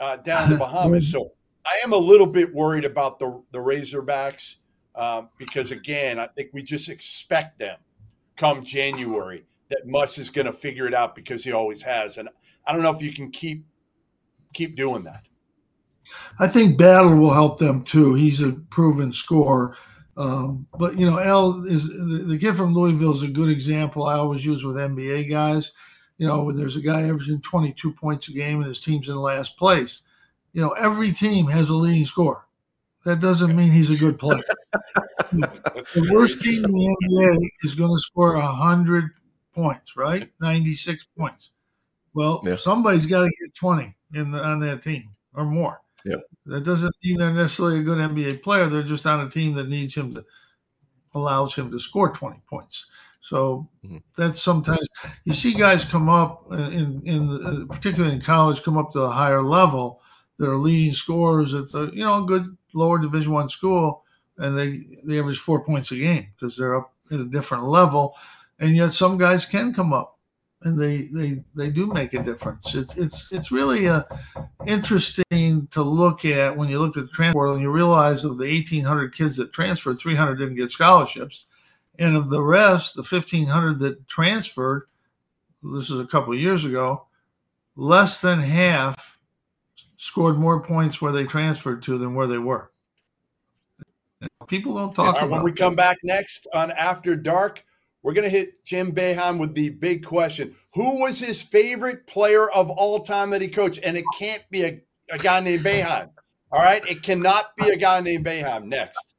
uh, down in the Bahamas. So I am a little bit worried about the the Razorbacks um, because again, I think we just expect them come January that Muss is going to figure it out because he always has, and I don't know if you can keep keep doing that. I think Battle will help them too. He's a proven scorer. Um, but you know, Ellis the, the, kid from Louisville is a good example. I always use with NBA guys. You know, when there's a guy averaging 22 points a game and his team's in last place, you know, every team has a leading scorer that doesn't mean he's a good player. the worst team in the NBA is going to score 100 points, right? 96 points. Well, yeah. somebody's got to get 20 in the, on that team or more. Yeah. That doesn't mean they're necessarily a good NBA player. They're just on a team that needs him to allows him to score 20 points. So mm-hmm. that's sometimes you see guys come up in in the, particularly in college come up to a higher level that are leading scorers at the you know good lower Division One school, and they they average four points a game because they're up at a different level, and yet some guys can come up and they they they do make a difference. It's it's it's really uh, interesting to look at when you look at the transfer and you realize of the 1,800 kids that transferred, 300 didn't get scholarships, and of the rest, the 1,500 that transferred, this is a couple of years ago, less than half scored more points where they transferred to than where they were. People don't talk yeah, about When we come back next on After Dark, we're going to hit Jim Boeheim with the big question. Who was his favorite player of all time that he coached? And it can't be a, a guy named Boeheim. All right? It cannot be a guy named Boeheim. Next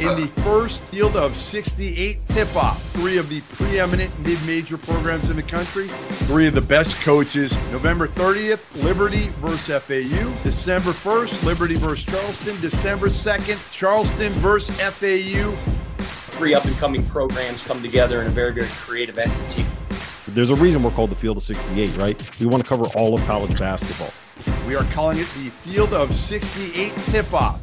in the first field of 68 tip off. Three of the preeminent mid major programs in the country, three of the best coaches. November 30th, Liberty versus FAU. December 1st, Liberty versus Charleston. December 2nd, Charleston versus FAU. Three up and coming programs come together in a very, very creative entity. There's a reason we're called the Field of 68, right? We want to cover all of college basketball. We are calling it the Field of 68 tip off.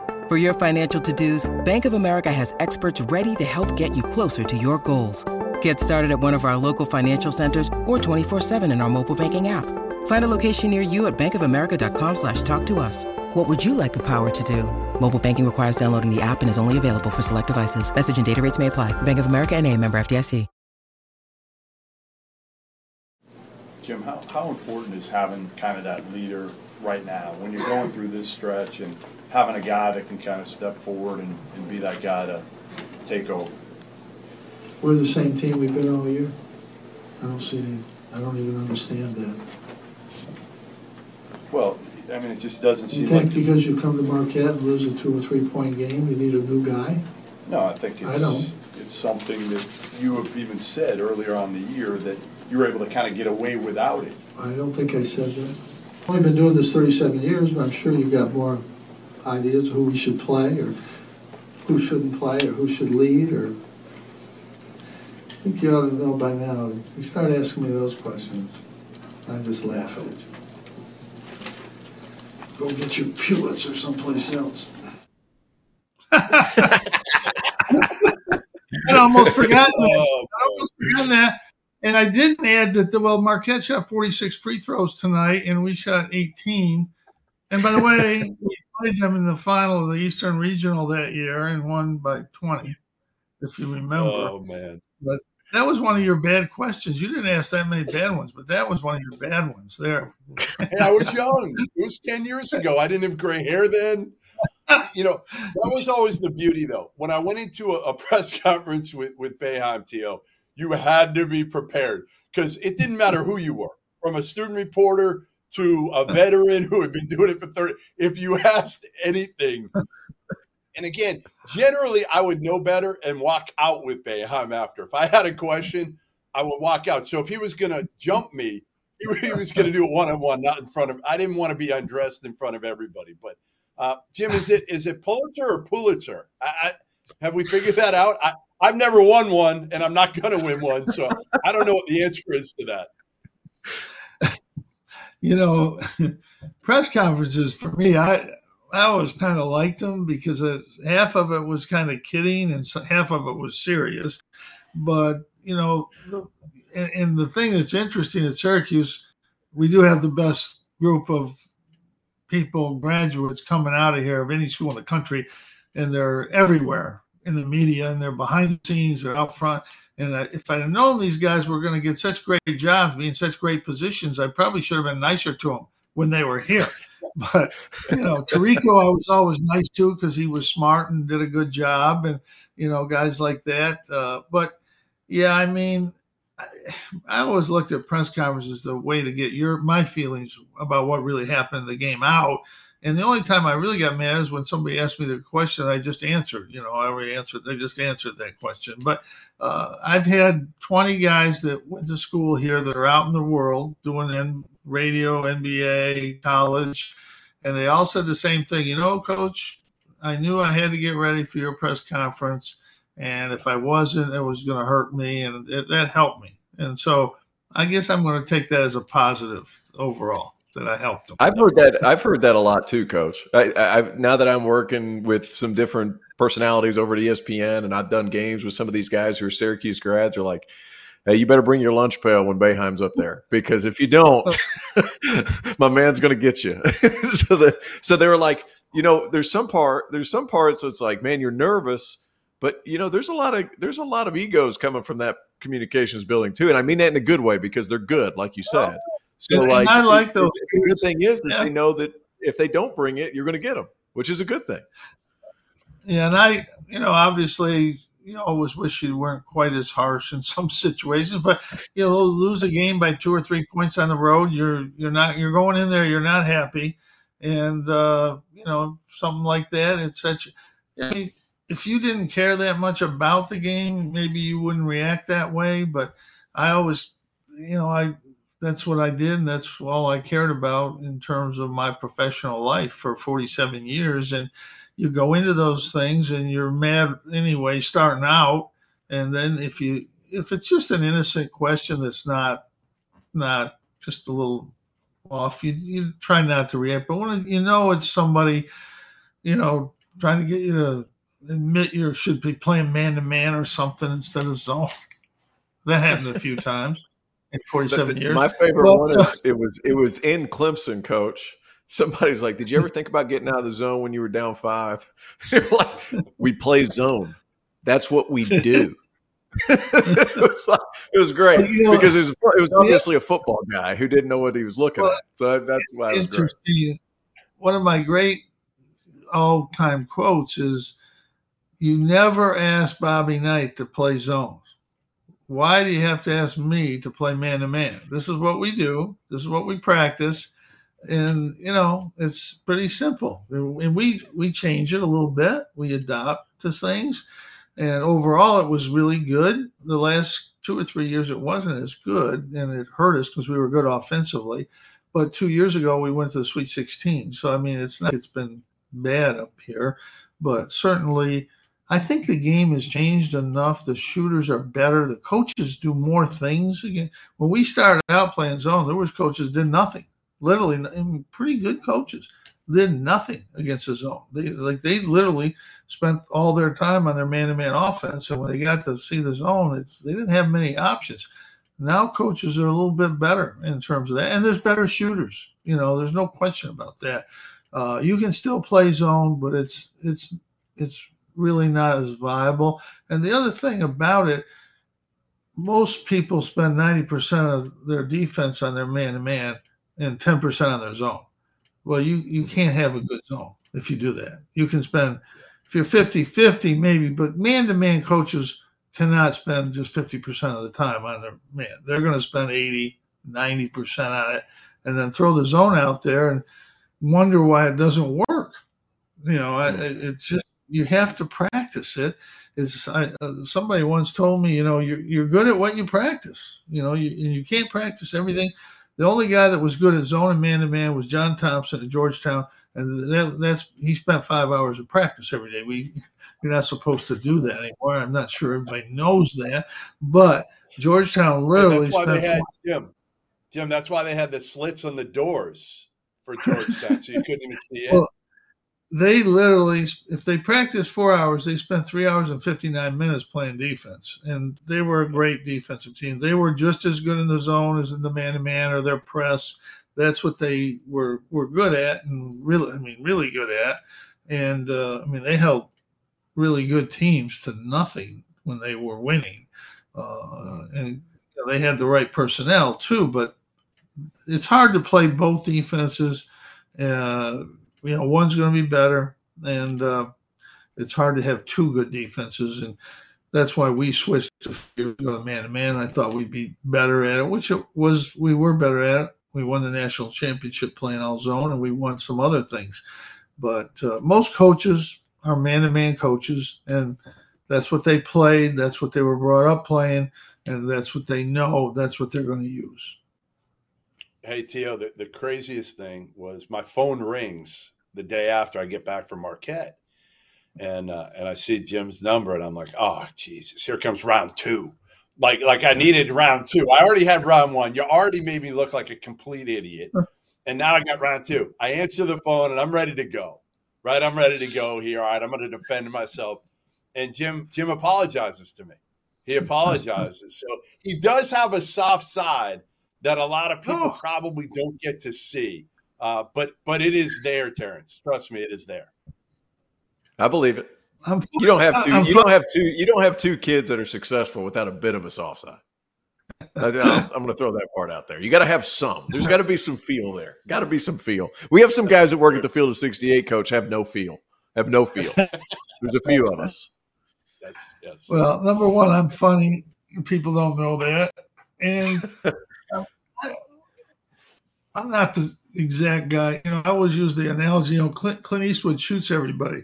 For your financial to-dos, Bank of America has experts ready to help get you closer to your goals. Get started at one of our local financial centers or 24-7 in our mobile banking app. Find a location near you at bankofamerica.com slash talk to us. What would you like the power to do? Mobile banking requires downloading the app and is only available for select devices. Message and data rates may apply. Bank of America and a member FDIC. Jim, how, how important is having kind of that leader right now when you're going through this stretch and having a guy that can kind of step forward and, and be that guy to take over? We're the same team we've been all year. I don't see any, I don't even understand that. Well, I mean, it just doesn't You seem think like. because you come to Marquette and lose a two or three point game, you need a new guy? No, I think I it's, don't. it's something that you have even said earlier on the year that you were able to kind of get away without it. I don't think I said that. I've only been doing this thirty-seven years, but I'm sure you've got more ideas of who we should play or who shouldn't play or who should lead or. I think you ought to know by now. If You start asking me those questions, I just laugh at you. Go get your Pulitzer someplace else. I almost forgot that. Oh, I almost forgot that. And I didn't add that the well, Marquette shot 46 free throws tonight, and we shot 18. And by the way, we played them in the final of the Eastern Regional that year and won by 20, if you remember. oh man. But that was one of your bad questions. You didn't ask that many bad ones, but that was one of your bad ones there. And I was young. It was 10 years ago. I didn't have gray hair then. You know, that was always the beauty, though. When I went into a, a press conference with, with Boeheim T.O., you had to be prepared because it didn't matter who you were, from a student reporter to a veteran who had been doing it for 30. If you asked anything, and again, generally I would know better and walk out with Boeheim after. If I had a question, I would walk out. So if he was going to jump me, he, was going to do it one on one, not in front of. I didn't want to be undressed in front of everybody. But uh, Jim, is it is it Pulitzer or Pulitzer? I, I, have we figured that out? I, I've never won one, and I'm not going to win one, so I don't know what the answer is to that. You know, press conferences for me, I I always kind of liked them because it, half of it was kind of kidding and so, half of it was serious. But you know, the, and, and the thing that's interesting at Syracuse, we do have the best group of people, graduates coming out of here of any school in the country, and they're everywhere in the media and they're behind the scenes, they're out front. And if I'd have known these guys were going to get such great jobs, be in such great positions, I probably should have been nicer to them when they were here. But you know, Tirico, I was always nice to because he was smart and did a good job, and you know, guys like that. Uh, but yeah, I mean, I, I always looked at press conferences the way to get your my feelings about what really happened in the game out. And the only time I really got mad is when somebody asked me the question I just answered. You know, I already answered. They just answered that question. But uh, I've had 20 guys that went to school here that are out in the world doing in radio, NBA, college, and they all said the same thing. You know, coach, I knew I had to get ready for your press conference. And if I wasn't, it was going to hurt me. And it, that helped me. And so I guess I'm going to take that as a positive overall that I helped them. I've heard that. I've heard that a lot too, Coach. I, I've now that I'm working with some different personalities over at ESPN, and I've done games with some of these guys who are Syracuse grads. Are like, hey, you better bring your lunch pail when Boeheim's up there because if you don't, my man's going to get you. so the so they were like, you know, there's some part, there's some parts. It's like, man, you're nervous, but you know, there's a lot of there's a lot of egos coming from that communications building too, and I mean that in a good way because they're good, like you said. So And like, I like those The good thing is that Yeah. they know that if they don't bring it, you're going to get them, which is a good thing. Yeah, and I, you know, obviously, you always wish you weren't quite as harsh in some situations, but you know, lose a game by two or three points on the road, you're you're not you're going in there, you're not happy, and uh, you know, something like that. It's such. I mean, if you didn't care that much about the game, maybe you wouldn't react that way. But I always, you know, I that's what I did, and that's all I cared about in terms of my professional life for 47 years, and you go into those things and you're mad anyway starting out and then if you if it's just an innocent question that's not not just a little off you, you try not to react but when you know it's somebody you know trying to get you to admit you should be playing man to man or something instead of zone that happened a few times in 47 years My favorite Well, one is it was it was in Clemson, Coach. Somebody's like, "Did you ever think about getting out of the zone when you were down five? Like, "We play zone. That's what we do." it, was like, it was great You know, because it was it was obviously a football guy who didn't know what he was looking Well, at. So that's why it was great. interesting. One of my great all time quotes is You never ask Bobby Knight to play zones. Why do you have to ask me to play man to man? This is what we do, this is what we practice. And you know, it's pretty simple. And we we change it a little bit. We adopt to things. And overall it was really good. The last two or three years it wasn't as good and it hurt us because we were good offensively. But two years ago we went to the Sweet 16. So I mean it's not it's been bad up here, but certainly I think the game has changed enough. The shooters are better. The coaches do more things. Again, when we started out playing zone, there was coaches did nothing. Literally, pretty good coaches did nothing against the zone. They like they literally spent all their time on their man-to-man offense. And when they got to see the zone, it's they didn't have many options. Now coaches are a little bit better in terms of that, and there's better shooters. You know, there's no question about that. Uh, you can still play zone, but it's it's it's really not as viable. And the other thing about it, most people spend 90% of their defense on their man to man and 10% on their zone. Well, you, you mm-hmm. can't have a good zone if you do that. You can spend, if you're 50 50, maybe, but man to man coaches cannot spend just 50% of the time on their man. They're going to spend 80, 90% on it and then throw the zone out there and wonder why it doesn't work. You know, I, mm. it's just, you have to practice it. Is I, uh, somebody once told me, you know, you're, you're good at what you practice. You know, you, and you can't practice everything. The only guy that was good at zone and man to man was John Thompson at Georgetown, and that, that's he spent five hours of practice every day. We you're not supposed to do that anymore. I'm not sure everybody knows that, but Georgetown And literally that's why spent they had Jim. Jim, that's why they had the slits on the doors for Georgetown, so you couldn't even see it. Well, they literally, if they practiced four hours, they spent three hours and 59 minutes playing defense. And they were a great defensive team. They were just as good in the zone as in the man to man or their press. That's what they were, were good at and really, I mean, really good at. And uh, I mean, they held really good teams to nothing when they were winning. Uh, and you know, they had the right personnel too, but it's hard to play both defenses. Uh, you know, one's going to be better, and uh, it's hard to have two good defenses, and that's why we switched to man to man. I thought we'd be better at it, which it was. We were better at it. We won the national championship playing all zone, and we won some other things. But uh, most coaches are man to man coaches, and that's what they played. That's what they were brought up playing, and that's what they know. That's what they're going to use. Hey, T.O., the, the craziest thing was my phone rings the day after I get back from Marquette. And uh, and I see Jim's number, and I'm like, oh Jesus, here comes round two. Like like I needed round two. I already had round one. You already made me look like a complete idiot, and now I got round two. I answer the phone, and I'm ready to go. Right, I'm ready to go here. All right, I'm going to defend myself. And Jim Jim apologizes to me. He apologizes. so he does have a soft side that a lot of people oh. probably don't get to see. Uh, but but it is there, Terrence. Trust me, it is there. I believe it. I'm, you don't have 2 I'm you don't have two. You don't have two kids that are successful without a bit of a soft side. I'm, going to throw that part out there. You got to have some. There's got to be some feel there. Got to be some feel. We have some guys that work at the Field of 68 coach have no feel. Have no feel. There's a few of us. Yes, yes. Well, number one, I'm funny. People don't know that, and I'm not the exact guy. You know, I always use the analogy. You know, Clint, Clint Eastwood shoots everybody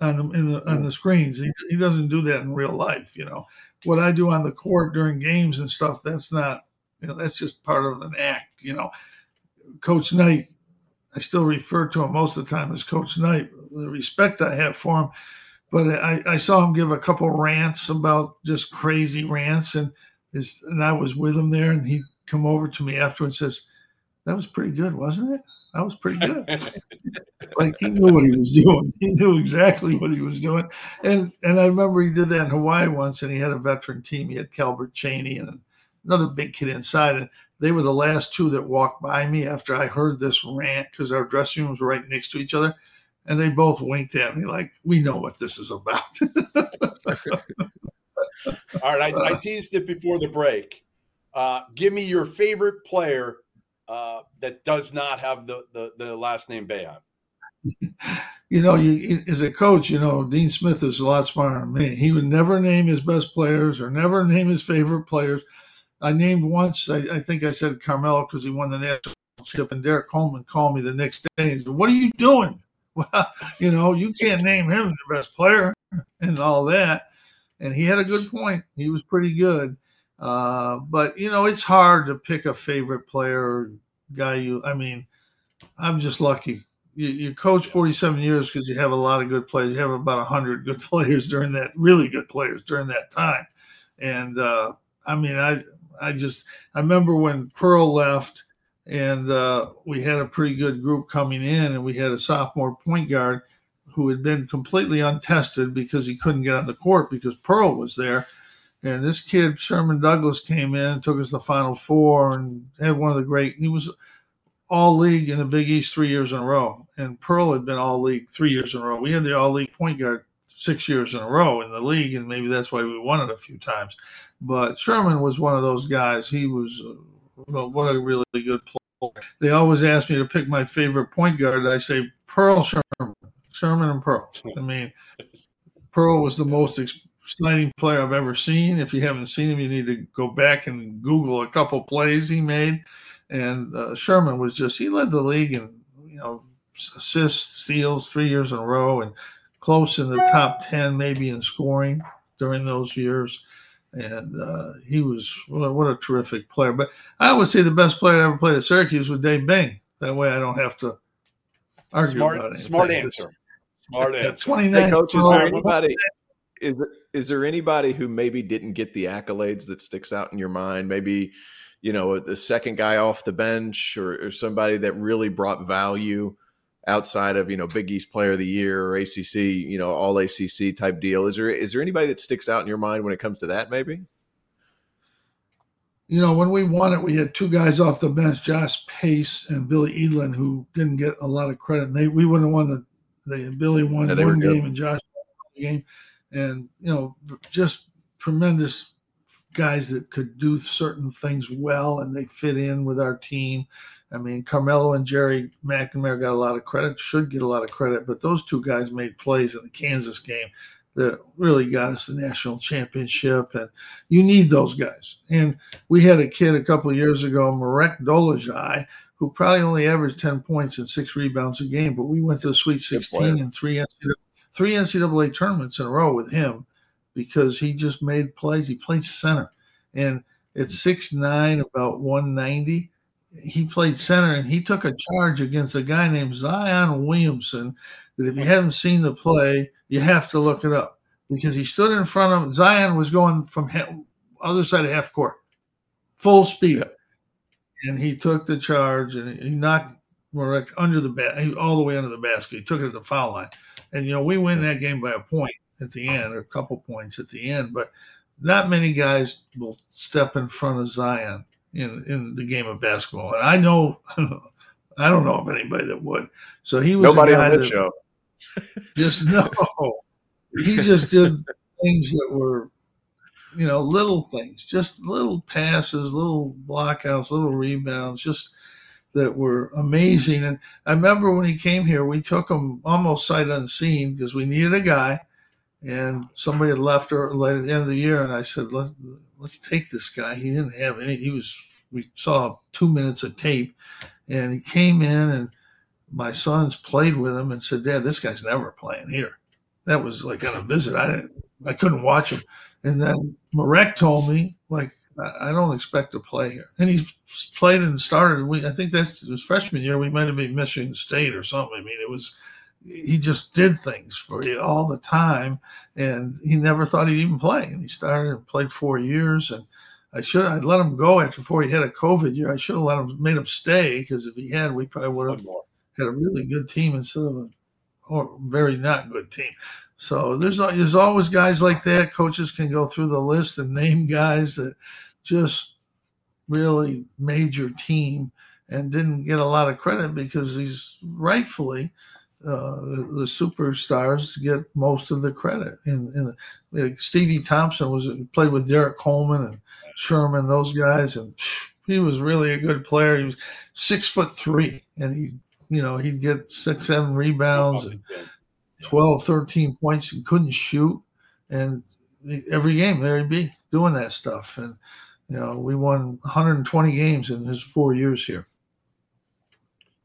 on the in the on the screens. He, he doesn't do that in real life. You know, what I do on the court during games and stuff. That's not. You know, that's just part of an act. You know, Coach Knight. I still refer to him most of the time as Coach Knight. The respect I have for him, but I, I saw him give a couple rants about just crazy rants, and his, and I was with him there, and he come over to me afterwards and says that was pretty good, wasn't it? That was pretty good. like he knew what he was doing. He knew exactly what he was doing. And and I remember he did that in Hawaii once, and he had a veteran team. He had Calbert Cheaney and another big kid inside, and they were the last two that walked by me after I heard this rant because our dressing rooms were right next to each other, and they both winked at me like, "We know what this is about." All right, I, I teased it before the break. Uh, give me your favorite player uh, that does not have the, the, the last name Boeheim? you know, you, as a coach, you know, Dean Smith is a lot smarter than me. He would never name his best players or never name his favorite players. I named once, I, I think I said Carmelo because he won the national championship, and Derrick Coleman called me the next day and said, What are you doing? Well, you know, you can't name him the best player and all that. And he had a good point. He was pretty good. Uh, but you know, it's hard to pick a favorite player guy. You, I mean, I'm just lucky. You, you coach 47 years because you have a lot of good players. You have about hundred good players during that, really good players during that time. And uh, I mean, I, I just, I remember when Pearl left, and uh, we had a pretty good group coming in, and we had a sophomore point guard who had been completely untested because he couldn't get on the court because Pearl was there and this kid, Sherman Douglas, came in, and took us to the Final Four, and had one of the great. He was all league in the Big East three years in a row, and Pearl had been all league three years in a row. We had the all league point guard six years in a row in the league, and maybe that's why we won it a few times. But Sherman was one of those guys. He was uh, what a really good player. They always ask me to pick my favorite point guard. I say Pearl Sherman, Sherman and Pearl. I mean, Pearl was the most exciting player I've ever seen. If you haven't seen him, you need to go back and Google a couple plays he made. And uh, Sherman was just he led the league in you know assists, steals three years in a row, and close in the top ten maybe in scoring during those years. And uh, he was well, what a terrific player. But I would say the best player I ever played at Syracuse was Dave Bing. That way I don't have to argue smart, about it. Smart answer. Smart answer. Twenty nine. Hey, coach, is there anybody? Is is there anybody who maybe didn't get the accolades that sticks out in your mind? Maybe you know the second guy off the bench, or, or somebody that really brought value outside of you know Big East Player of the Year or ACC, you know All ACC type deal. Is there is there anybody that sticks out in your mind when it comes to that? Maybe. You know, when we won it, we had two guys off the bench, Josh Pace and Billy Edelin, who didn't get a lot of credit. And they we wouldn't have won the the Billy won yeah, one game and Josh won the game and you know just tremendous guys that could do certain things well and they fit in with our team. I mean, Carmelo and Gerry McNamara got a lot of credit, should get a lot of credit, but those two guys made plays in the Kansas game that really got us the national championship. And you need those guys. And we had a kid a couple of years ago, Marek Dolezaj, who probably only averaged 10 points and six rebounds a game, but we went to the Sweet 16 and three NCAA, three NCAA tournaments in a row with him because he just made plays. He plays center. And at six nine, about 190, he played center and he took a charge against a guy named Zion Williamson. That if you haven't seen the play, you have to look it up because he stood in front of Zion was going from other side of half court, full speed, yeah. and he took the charge and he knocked Marek under the bat, all the way under the basket. He took it at the foul line, and you know we win that game by a point at the end, or a couple points at the end, but not many guys will step in front of Zion in in the game of basketball, and I know. I don't know of anybody that would. So he was nobody on this show. Just no. he just did things that were, you know, little things, just little passes, little blockouts, little rebounds, just that were amazing. And I remember when he came here, we took him almost sight unseen because we needed a guy, and somebody had left at the end of the year, and I said, Let, let's take this guy. He didn't have any. He was. We saw two minutes of tape, and he came in and my sons played with him and said, Dad, this guy's never playing here. That was like on a visit. I didn't, I couldn't watch him. And then Marek told me, like, I don't expect to play here. And he's played and started. We, I think that's his freshman year. We might have been Michigan State or something. I mean, it was, he just did things for you all the time. And he never thought he'd even play. And he started and played four years. And I should I let him go after before he had a COVID year. I should have let him made him stay because if he had, we probably would have had a really good team instead of a or very not good team. So there's there's always guys like that. Coaches can go through the list and name guys that just really major team and didn't get a lot of credit because he's rightfully uh, the, superstars get most of the credit. And, Stevie Thompson was played with Derrick Coleman and Sherman, those guys, and he was really a good player. He was six foot three, and he you know, he'd get six, seven rebounds and 12, 13 points. He couldn't shoot. And every game there he'd be doing that stuff. And, you know, we won 120 games in his four years here.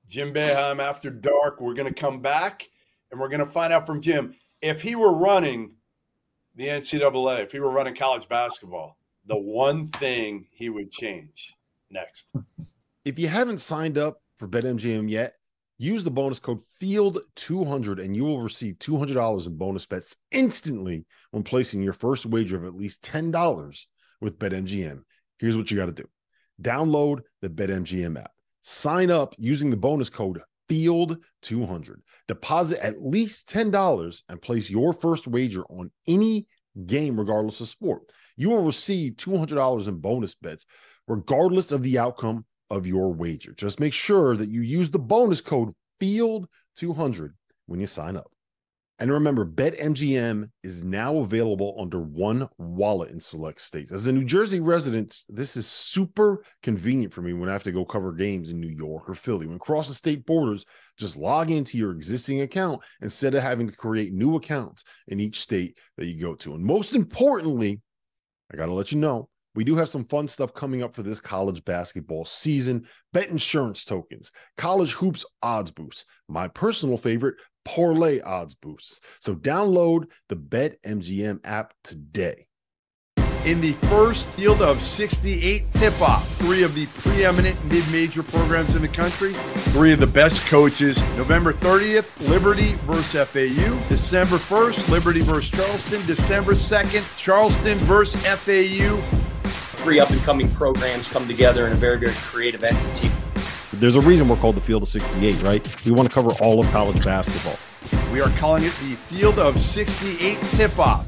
Jim Boeheim after dark. We're going to come back and we're going to find out from Jim if he were running the NCAA, if he were running college basketball, the one thing he would change next. If you haven't signed up for BetMGM yet, Use the bonus code FIELD200 and you will receive $200 in bonus bets instantly when placing your first wager of at least $10 with BetMGM. Here's what you got to do download the BetMGM app, sign up using the bonus code FIELD200, deposit at least $10 and place your first wager on any game, regardless of sport. You will receive $200 in bonus bets, regardless of the outcome of your wager. Just make sure that you use the bonus code FIELD200 when you sign up. And remember, BetMGM is now available under one wallet in select states. As a New Jersey resident, this is super convenient for me when I have to go cover games in New York or Philly. When cross the state borders, just log into your existing account instead of having to create new accounts in each state that you go to. And most importantly, I got to let you know we do have some fun stuff coming up for this college basketball season. Bet insurance tokens, college hoops odds boosts, my personal favorite, parlay odds boosts. So download the Bet MGM app today. In the first field of 68 tip off, three of the preeminent mid major programs in the country, three of the best coaches. November 30th, Liberty versus FAU. December 1st, Liberty versus Charleston. December 2nd, Charleston versus FAU three up and coming programs come together in a very, very creative entity. There's a reason we're called the Field of 68, right? We want to cover all of college basketball. We are calling it the Field of 68 tip off.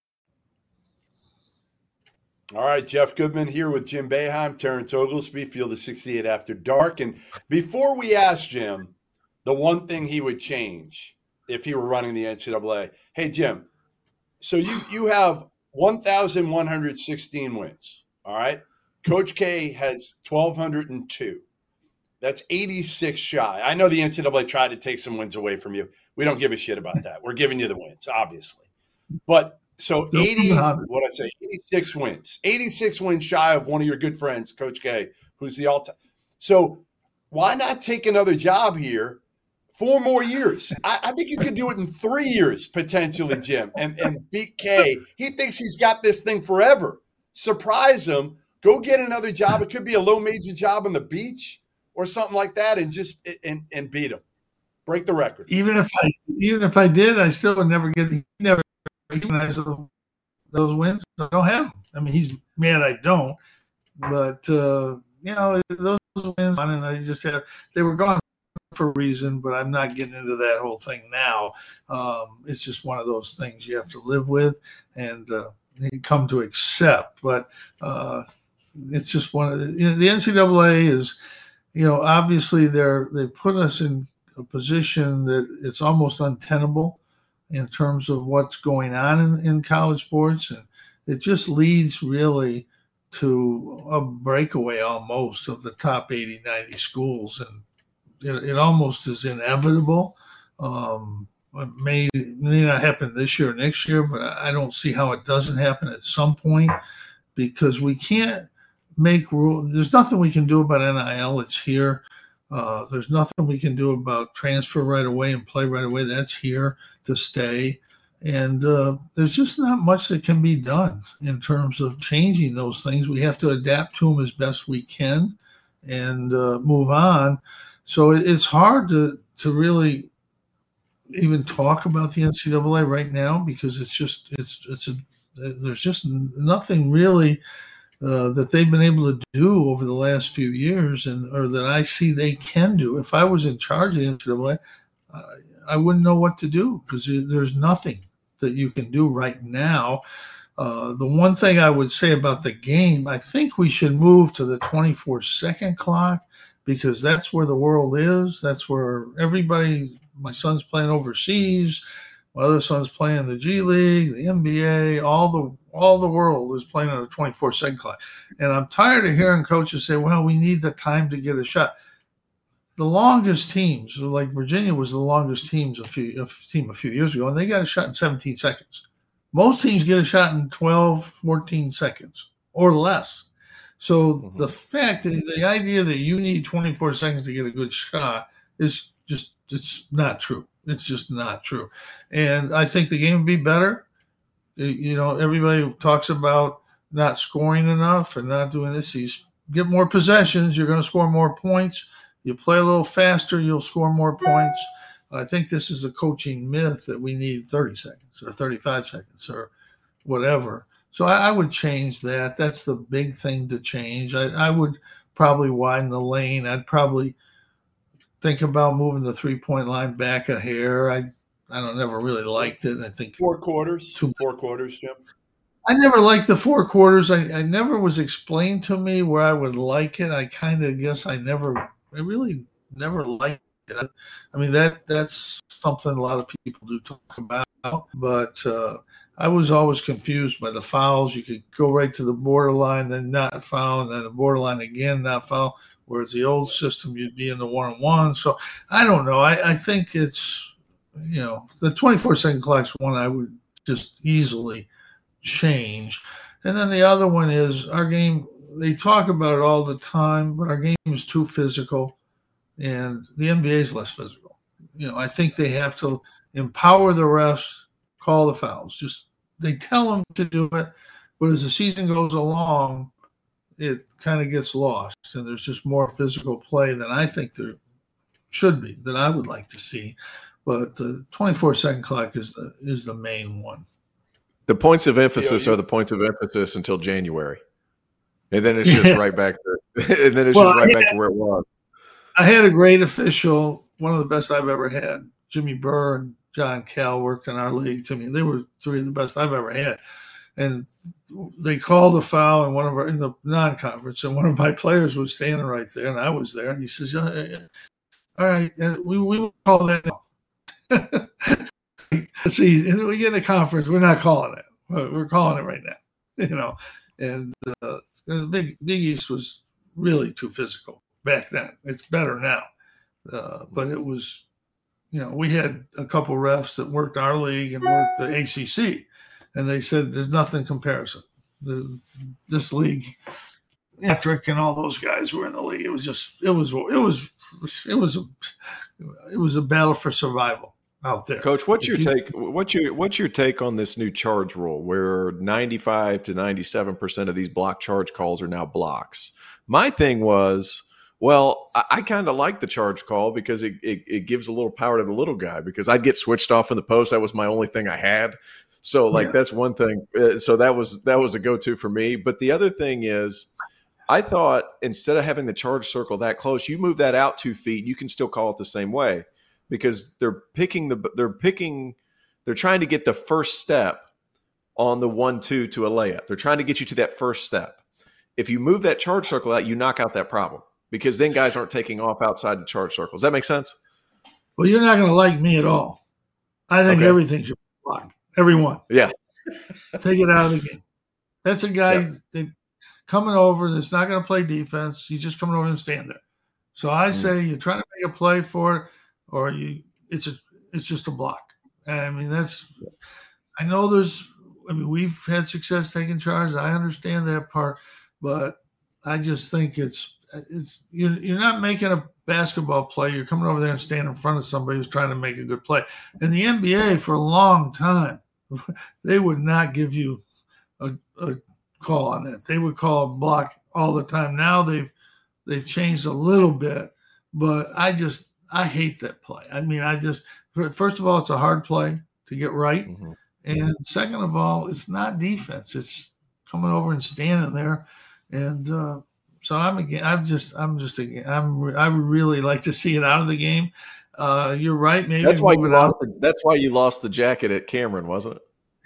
All right, Jeff Goodman here with Jim Boeheim, Terrence Oglesby, Field of 68 After Dark. And before we ask Jim the one thing he would change if he were running the NCAA, hey, Jim, so you, you have 1,116 wins, all right? Coach K has 1,202. That's 86 shy. I know the NCAA tried to take some wins away from you. We don't give a shit about that. We're giving you the wins, obviously. But so 80, what I say, 86 wins, 86 wins shy of one of your good friends, Coach K, who's the all time. So why not take another job here? Four more years. I, I, think you could do it in three years potentially, Jim, and and beat K. He thinks he's got this thing forever. Surprise him. Go get another job. It could be a low major job on the beach or something like that, and just and and beat him. Break the record. Even if I even if I did, I still would never get. Never recognize those wins. I don't have them. I mean, he's mad I don't, but uh, you know those wins, and I just have they were gone for a reason. But I'm not getting into that whole thing now. Um, it's just one of those things you have to live with and uh, come to accept. But uh, it's just one of the, you know, the NCAA is, you know, obviously they're they put us in a position that it's almost untenable in terms of what's going on in, in college sports. And it just leads really to a breakaway almost of the top 80, 90 schools. And it, it almost is inevitable. Um, it may, may not happen this year or next year, but I don't see how it doesn't happen at some point because we can't make rules. There's nothing we can do about NIL. It's here. Uh, there's nothing we can do about transfer right away and play right away. That's here to stay. And uh, there's just not much that can be done in terms of changing those things. We have to adapt to them as best we can and uh, move on. So it's hard to, to really even talk about the NCAA right now because it's just it's it's a there's just nothing really uh, that they've been able to do over the last few years, and or that I see they can do. If I was in charge of the NCAA, uh, I wouldn't know what to do because there's nothing that you can do right now. Uh, the one thing I would say about the game, I think we should move to the 24 second clock because that's where the world is. That's where everybody, my son's playing overseas, my other son's playing the G League, the NBA, all the all the world is playing on a 24 second clock. And I'm tired of hearing coaches say, well, we need the time to get a shot the longest teams, like Virginia was the longest teams a few a team a few years ago, and they got a shot in 17 seconds. Most teams get a shot in 12, 14 seconds or less. So mm-hmm. the fact that the idea that you need 24 seconds to get a good shot is just it's not true. It's just not true. And I think the game would be better. You know, everybody talks about not scoring enough and not doing this. You get more possessions, you're going to score more points you play a little faster, you'll score more points. I think this is a coaching myth that we need 30 seconds or 35 seconds or whatever. So I, I would change that. That's the big thing to change. I, I would probably widen the lane. I'd probably think about moving the three point line back a hair. I I don't never really liked it. I think four quarters, two four quarters, Jim. I never liked the four quarters. I, I never was explained to me where I would like it. I kind of guess I never I really never liked it. I mean that that's something a lot of people do talk about, but uh, I was always confused by the fouls. You could go right to the borderline, then not foul, and then the borderline again, not foul. Whereas the old system, you'd be in the one on one. So I don't know. I, I think it's you know the 24 second clock's one I would just easily change. And then the other one is our game they talk about it all the time, but our game is too physical, and the NBA is less physical. You know, I think they have to empower the refs, call the fouls, just they tell them to do it, but as the season goes along, it kind of gets lost, and there's just more physical play than I think there should be that I would like to see. But the 24 second clock is the is the main one. The points of emphasis are the points of emphasis until January, and then it's just right back to, and then it's well, just right had, back to where it was. I had a great official, one of the best I've ever had. Jimmy Burr and John Cal worked in our league to me. They were three of the best I've ever had. And they called a foul in one of our in the non-conference, and one of my players was standing right there, and I was there. And he says. "All right, we we will call that." See, we get in the conference, we're not calling it. We're calling it right now, you know. And uh, the Big Big East was really too physical back then. It's better now, uh, but it was you know, we had a couple refs that worked our league and worked the ACC, and they said there's nothing comparison. The, this league, Patrick and all those guys were in the league. It was just, it was, it was, it was, a, it was a battle for survival out there. Coach, what's your you, take? What's your what's your take on this new charge rule, where 95 to 97 percent of these block charge calls are now blocks? My thing was well, I, I kind of like the charge call because it, it, it, gives a little power to the little guy because I'd get switched off in the post. That was my only thing I had. So like yeah. that's one thing. Uh, so that was that was a go to for me. But the other thing is, I thought instead of having the charge circle that close, you move that out two feet. You can still call it the same way because they're picking the they're picking they're trying to get the first step on the one two to a layup. They're trying to get you to that first step. If you move that charge circle out, you knock out that problem because then guys aren't taking off outside the charge circle. Does that make sense? Well, you're not going to like me at all. I think okay. everything should block. Everyone. Yeah. Take it out of the game. That's a guy yeah. that coming over that's not going to play defense. He's just coming over and stand there. So I mm. say you're trying to make a play for it, or you it's a it's just a block. I mean that's I know there's I mean we've had success taking charge. I understand that part, but I just think it's it's you're, you're not making a basketball play. You're coming over there and standing in front of somebody who's trying to make a good play. In the NBA, for a long time, they would not give you a, a call on that. They would call a block all the time. Now they've they've changed a little bit, but I just I hate that play. I mean, I just first of all, it's a hard play to get right, mm-hmm. and second of all, it's not defense. It's coming over and standing there, and uh, so I'm again. I'm just. I'm just again. I'm. I would really like to see it out of the game. Uh, you're right. Maybe that's why you lost. The, that's why you lost the jacket at Cameron, wasn't it?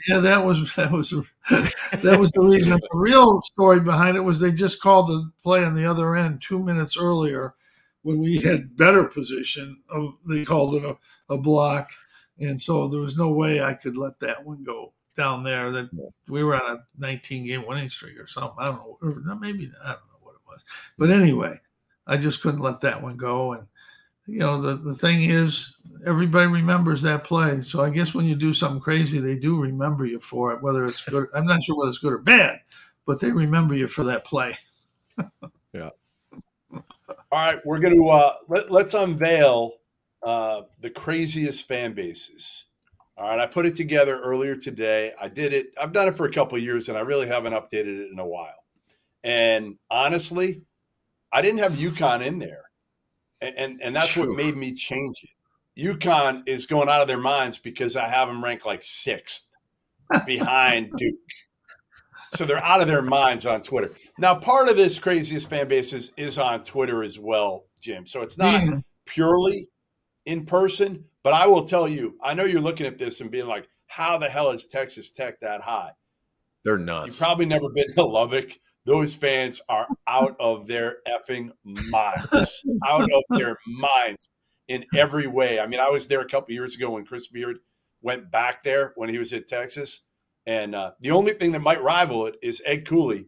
Yeah, that was that was that was the reason. the real story behind it was they just called the play on the other end two minutes earlier when we had better position. They called it a, a block, and so there was no way I could let that one go down there. That we were on a 19 game winning streak or something. I don't know. Maybe I don't know what it was. But anyway, I just couldn't let that one go. And you know, the, the thing is, everybody remembers that play. So I guess when you do something crazy, they do remember you for it, whether it's good. I'm not sure whether it's good or bad, but they remember you for that play. yeah. All right, we're going to uh, let, let's unveil uh, the craziest fan bases. All right, I put it together earlier today. I did it. I've done it for a couple years, and I really haven't updated it in a while. And honestly, I didn't have UConn in there. And, and, and that's True. what made me change it. UConn is going out of their minds because I have them ranked like sixth behind Duke. So they're out of their minds on Twitter. Now, part of this craziest fan base is, is on Twitter as well, Jim. So it's not mm. purely in person, but I will tell you, I know you're looking at this and being like, how the hell is Texas Tech that high? They're nuts. You've probably never been to Lubbock those fans are out of their effing minds, out of their minds in every way. I mean, I was there a couple years ago when Chris Beard went back there when he was at Texas, and uh, the only thing that might rival it is Ed Cooley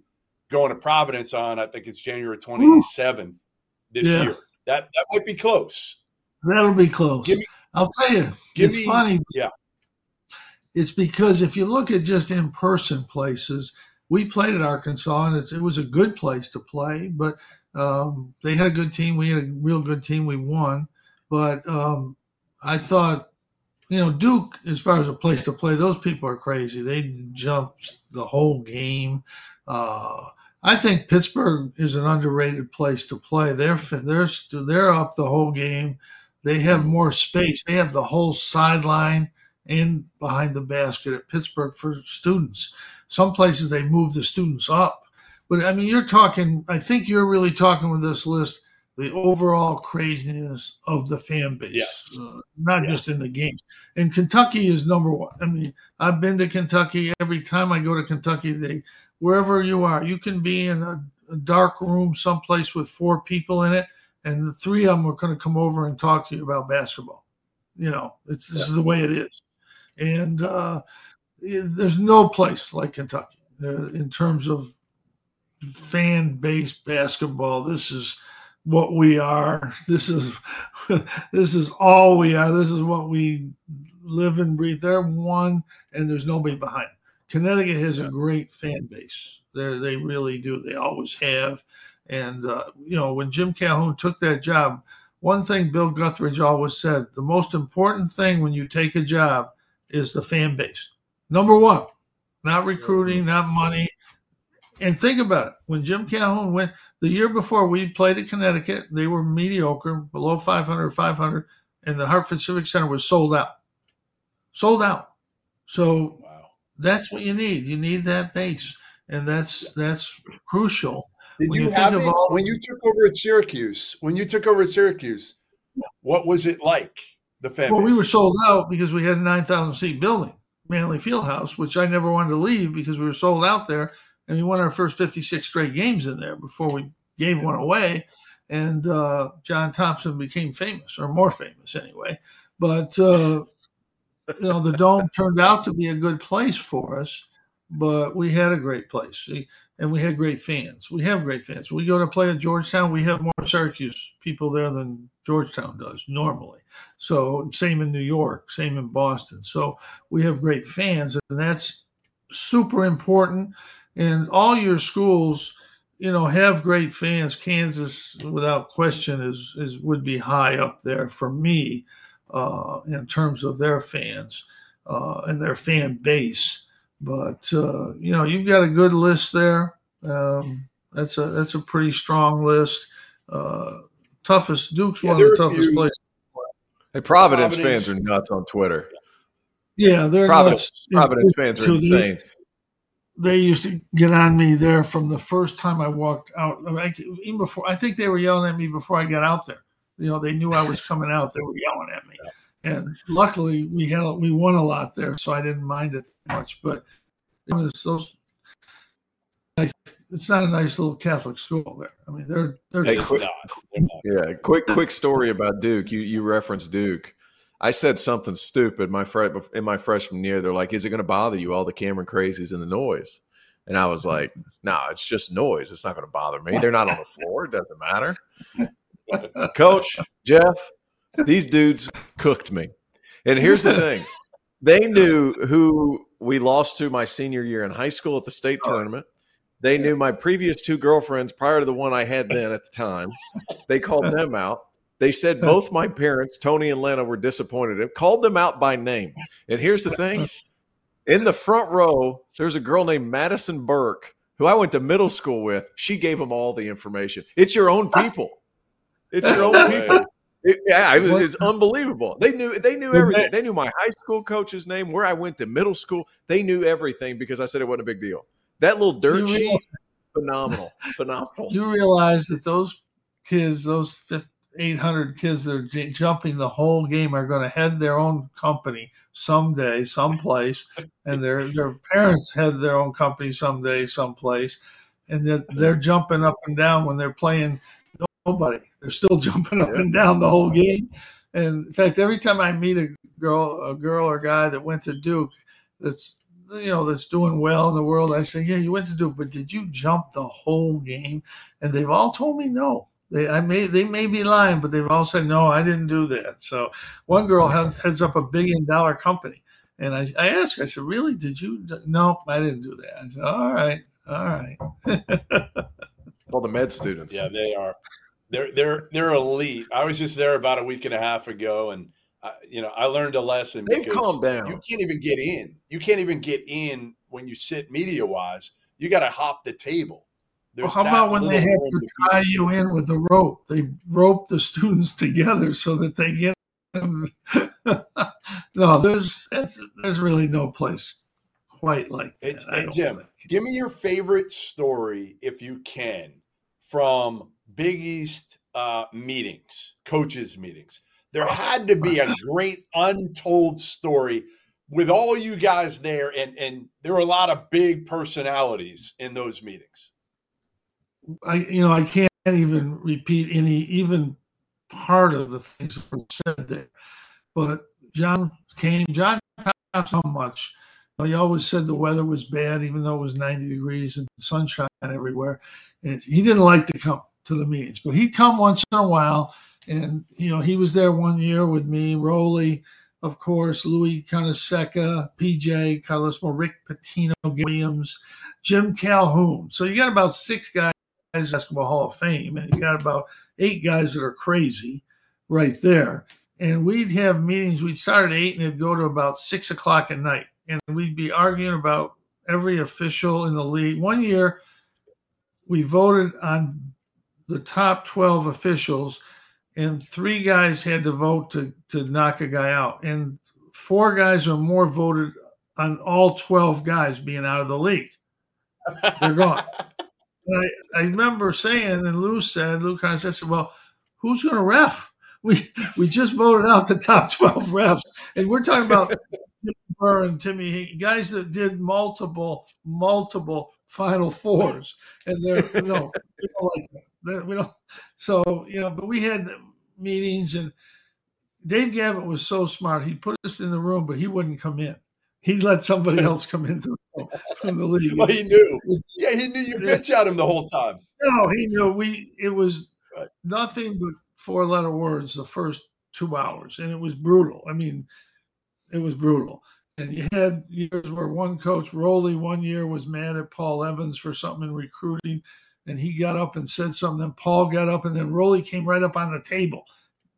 going to Providence on I think it's January twenty seventh this yeah. year. That that might be close. That'll be close. Me, I'll tell you, it's me, funny. Yeah. It's because if you look at just in person places, we played at Arkansas, and it was a good place to play. But um, they had a good team. We had a real good team. We won. But um, I thought you know, Duke, as far as a place to play, those people are crazy. They jump the whole game. Uh, I think Pittsburgh is an underrated place to play. They're they're they're up the whole game. They have more space. They have the whole sideline and behind the basket at Pittsburgh for students. Some places they move the students up, but I mean, you're talking. I think you're really talking with this list the overall craziness of the fan base, yes. uh, not yeah. just in the games. And Kentucky is number one. I mean, I've been to Kentucky. Every time I go to Kentucky, they wherever you are, you can be in a, a dark room someplace with four people in it, and the three of them are going to come over and talk to you about basketball. You know, it's this yeah. is the way it is, and uh, there's no place like Kentucky uh, in terms of fan based basketball. This is what we are. This is this is all we are. This is what we live and breathe. They're one, and there's nobody behind. Connecticut has a great fan base. They they really do. They always have. And uh, you know, when Jim Calhoun took that job, one thing Bill Guthridge always said: the most important thing when you take a job is the fan base. Number one, not recruiting, not money, and think about it. When Jim Calhoun went the year before, we played at Connecticut. They were mediocre, below 500, 500, and the Hartford Civic Center was sold out. Sold out. So wow. that's what you need. You need that base, and that's that's crucial. Did when you, you have it, all, when you took over at Syracuse? When you took over at Syracuse, what was it like? The fan. Well, base? we were sold out because we had a nine thousand seat building, Manley Fieldhouse, which I never wanted to leave because we were sold out there and we won our first 56 straight games in there before we gave one away. And uh, John Thompson became famous, or more famous anyway. But uh, you know, the dome turned out to be a good place for us. But we had a great place, and we had great fans. We have great fans. We go to play at Georgetown. We have more Syracuse people there than Georgetown does normally. So same in New York, same in Boston. So we have great fans, and that's super important and all your schools you know have great fans. Kansas without question is is would be high up there for me uh, in terms of their fans uh, and their fan base. But uh, you know you've got a good list there. Um, that's a that's a pretty strong list. Uh, toughest duke's yeah, one of the toughest places. Hey providence, providence, fans are nuts on twitter. Yeah they're providence, nuts. providence fans are insane they used to get on me there from the first time I walked out. Like, even before, I think they were yelling at me before I got out there. You know, they knew I was coming out. They were yelling at me, and luckily we had we won a lot there, so I didn't mind it much. But it was those. It's not a nice little Catholic school there. I mean, they're they're hey, quick, not. Yeah, quick quick story about Duke. You you referenced Duke. I said something stupid my fr- in my freshman year. They're like, "Is it going to bother you all the Cameron crazies and the noise?" And I was like, "No, nah, it's just noise. It's not going to bother me. They're not on the floor. It doesn't matter." Coach Jeff, these dudes cooked me. And here's the thing: they knew who we lost to my senior year in high school at the state tournament. They knew my previous two girlfriends prior to the one I had then at the time. They called them out. They said both my parents, Tony and Lena, were disappointed and called them out by name. And here's the thing in the front row, there's a girl named Madison Burke who I went to middle school with. She gave them all the information. It's your own people. It's your own people. It, yeah, it was, it's unbelievable. They knew they knew everything. They knew my high school coach's name, where I went to middle school. They knew everything because I said it wasn't a big deal. That little dirt sheet, phenomenal, phenomenal. You realize that those kids, those 50, 800 kids that are j- jumping the whole game are going to head their own company someday, someplace, and their their parents head their own company someday, someplace, and that they're jumping up and down when they're playing nobody. They're still jumping up and down the whole game. And in fact, every time I meet a girl, a girl or guy that went to Duke, that's you know that's doing well in the world, I say, yeah, you went to Duke, but did you jump the whole game? And they've all told me no they I may they may be lying, but they've all said no, I didn't do that. So one girl mm. heads up a billion dollar company, and I, I asked her, I said, "Really? Did you? No, I didn't do that." I said, "All right, all right." all the med students. Yeah, they are. They're they're they're elite. I was just there about a week and a half ago, and I, you know, I learned a lesson. They've calmed down. You can't even get in. You can't even get in when you sit media wise. You got to hop the table. Well, how about when they have to tie you in with a rope? They rope the students together so that they get. no, there's there's really no place quite like that. Hey, Jim, think. give me your favorite story if you can from Big East uh, meetings, coaches meetings. There had to be a great untold story with all you guys there, and and there were a lot of big personalities in those meetings. I you know I can't even repeat any even part of the things that were said there, but John came. John not so much. He always said the weather was bad, even though it was 90 degrees and sunshine everywhere. And he didn't like to come to the meetings, but he'd come once in a while. And, you know, he was there one year with me, Rollie, of course, Louis Carnesecca, PJ, Carlos Rick Pitino, Williams, Jim Calhoun. So you got about six guys basketball Hall of Fame, and you got about eight guys that are crazy right there. And we'd have meetings. We'd start at eight, and it'd go to about six o'clock at night, and we'd be arguing about every official in the league. One year, we voted on the top twelve officials, and three guys had to vote to to knock a guy out, and four guys or more voted on all twelve guys being out of the league. They're gone. I, I remember saying, and Lou said, Lou kind of said, well, who's going to ref? We we just voted out the top 12 refs. And we're talking about Burr and Timmy, guys that did multiple, multiple Final Fours. And they're, no, we don't like that. We don't. So, you know, but we had meetings and Dave Gavitt was so smart. He put us in the room, but he wouldn't come in he let somebody else come into from the league. Well, he knew. Yeah, he knew you bitch at him the whole time. No, he knew. We it was nothing but four letter words the first two hours, and it was brutal. I mean, it was brutal. And you had years where one coach, Rollie, one year was mad at Paul Evans for something in recruiting, and he got up and said something. Then Paul got up, and then Rollie came right up on the table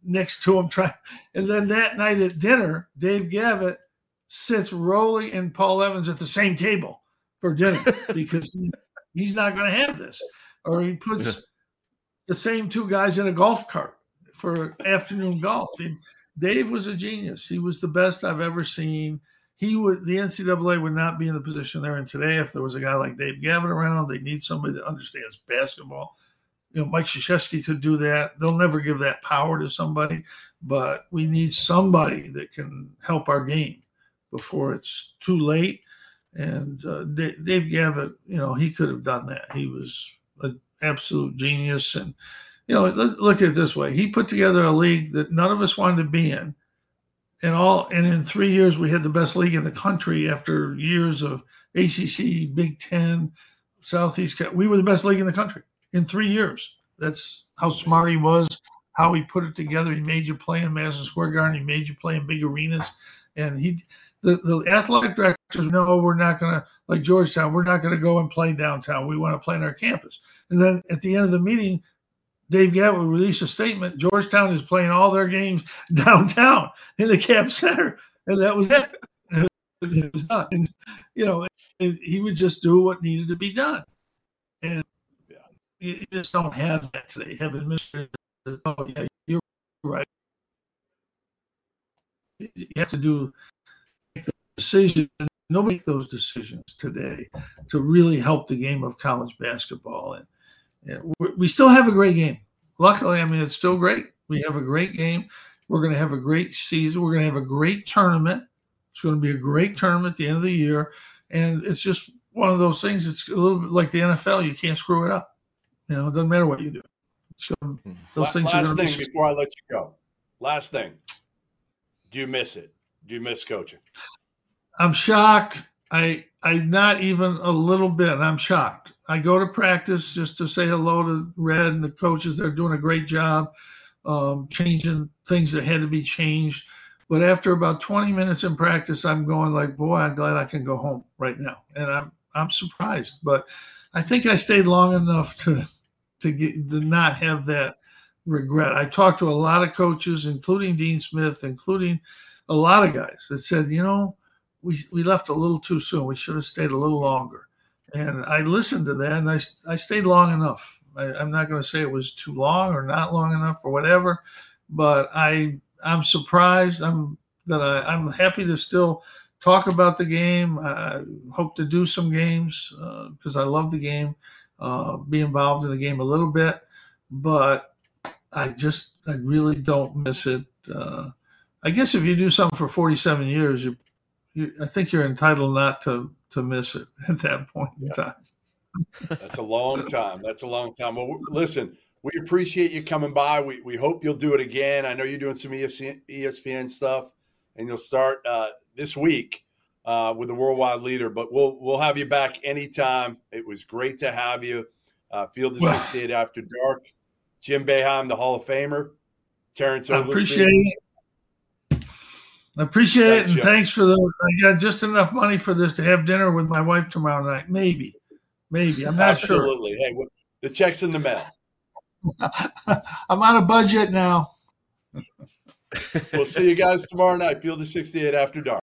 next to him, trying. And then that night at dinner, Dave Gavitt sits Rollie and Paul Evans at the same table for dinner because he's not going to have this. Or he puts yeah. the same two guys in a golf cart for afternoon golf. And Dave was a genius. He was the best I've ever seen. He would the NCAA would not be in the position they're in today if there was a guy like Dave Gavitt around. They need somebody that understands basketball. You know, Mike Krzyzewski could do that. They'll never give that power to somebody, but we need somebody that can help our game before it's too late. And uh, Dave Gavitt, you know, he could have done that. He was an absolute genius. And, you know, look at it this way: he put together a league that none of us wanted to be in, and all. And in three years, we had the best league in the country after years of ACC, Big Ten, Southeast. We were the best league in the country in three years. That's how smart he was. How he put it together. He made you play in Madison Square Garden. He made you play in big arenas, and he the, the athletic directors know we're not going to like Georgetown. We're not going to go and play downtown. We want to play on our campus. And then at the end of the meeting, Dave Gavitt released a statement. Georgetown is playing all their games downtown in the Cap Center, and that was it. It was done. And, you know, he would just do what needed to be done, and yeah. you just don't have that today. Have administrators. Oh yeah, you're right. You have to do decisions. Nobody make those decisions today to really help the game of college basketball. And, and we still have a great game. Luckily, I mean, it's still great. We have a great game. We're going to have a great season. We're going to have a great tournament. It's going to be a great tournament at the end of the year. And it's just one of those things. It's a little bit like the NFL. You can't screw it up. You know, it doesn't matter what you do. So hmm. those things last thing be- before I let you go. Last thing. Do you miss it? Do you miss coaching? I'm shocked. I I not even a little bit. I'm shocked. I go to practice just to say hello to Red and the coaches. They're doing a great job um, changing things that had to be changed. But after about 20 minutes in practice, I'm going like, boy, I'm glad I can go home right now. And I'm I'm surprised. But I think I stayed long enough to to get to not have that regret. I talked to a lot of coaches, including Dean Smith, including a lot of guys that said, you know, we, we left a little too soon. We should have stayed a little longer. And I listened to that and I, I stayed long enough. I, I'm not going to say it was too long or not long enough or whatever, but I I'm surprised. I'm that I, I'm happy to still talk about the game. I hope to do some games because uh, I love the game, uh, be involved in the game a little bit, but I just I really don't miss it. Uh, I guess if you do something for 47 years, you, you, I think you're entitled not to to miss it at that point in time. That's a long time. That's a long time. Well, listen, we appreciate you coming by. We, we hope you'll do it again. I know you're doing some ESPN, ESPN stuff, and you'll start uh, this week uh, with the worldwide leader. But we'll we'll have you back anytime. It was great to have you. Uh, Field of 68 after dark. Jim Boeheim, the Hall of Famer. Terrence I appreciate it. I appreciate thanks, it, and thanks for the. I got just enough money for this to have dinner with my wife tomorrow night. Maybe, maybe I'm not Absolutely. sure. Hey, the check's in the mail. I'm on a budget now. we'll see you guys tomorrow night. Field of 68 after dark.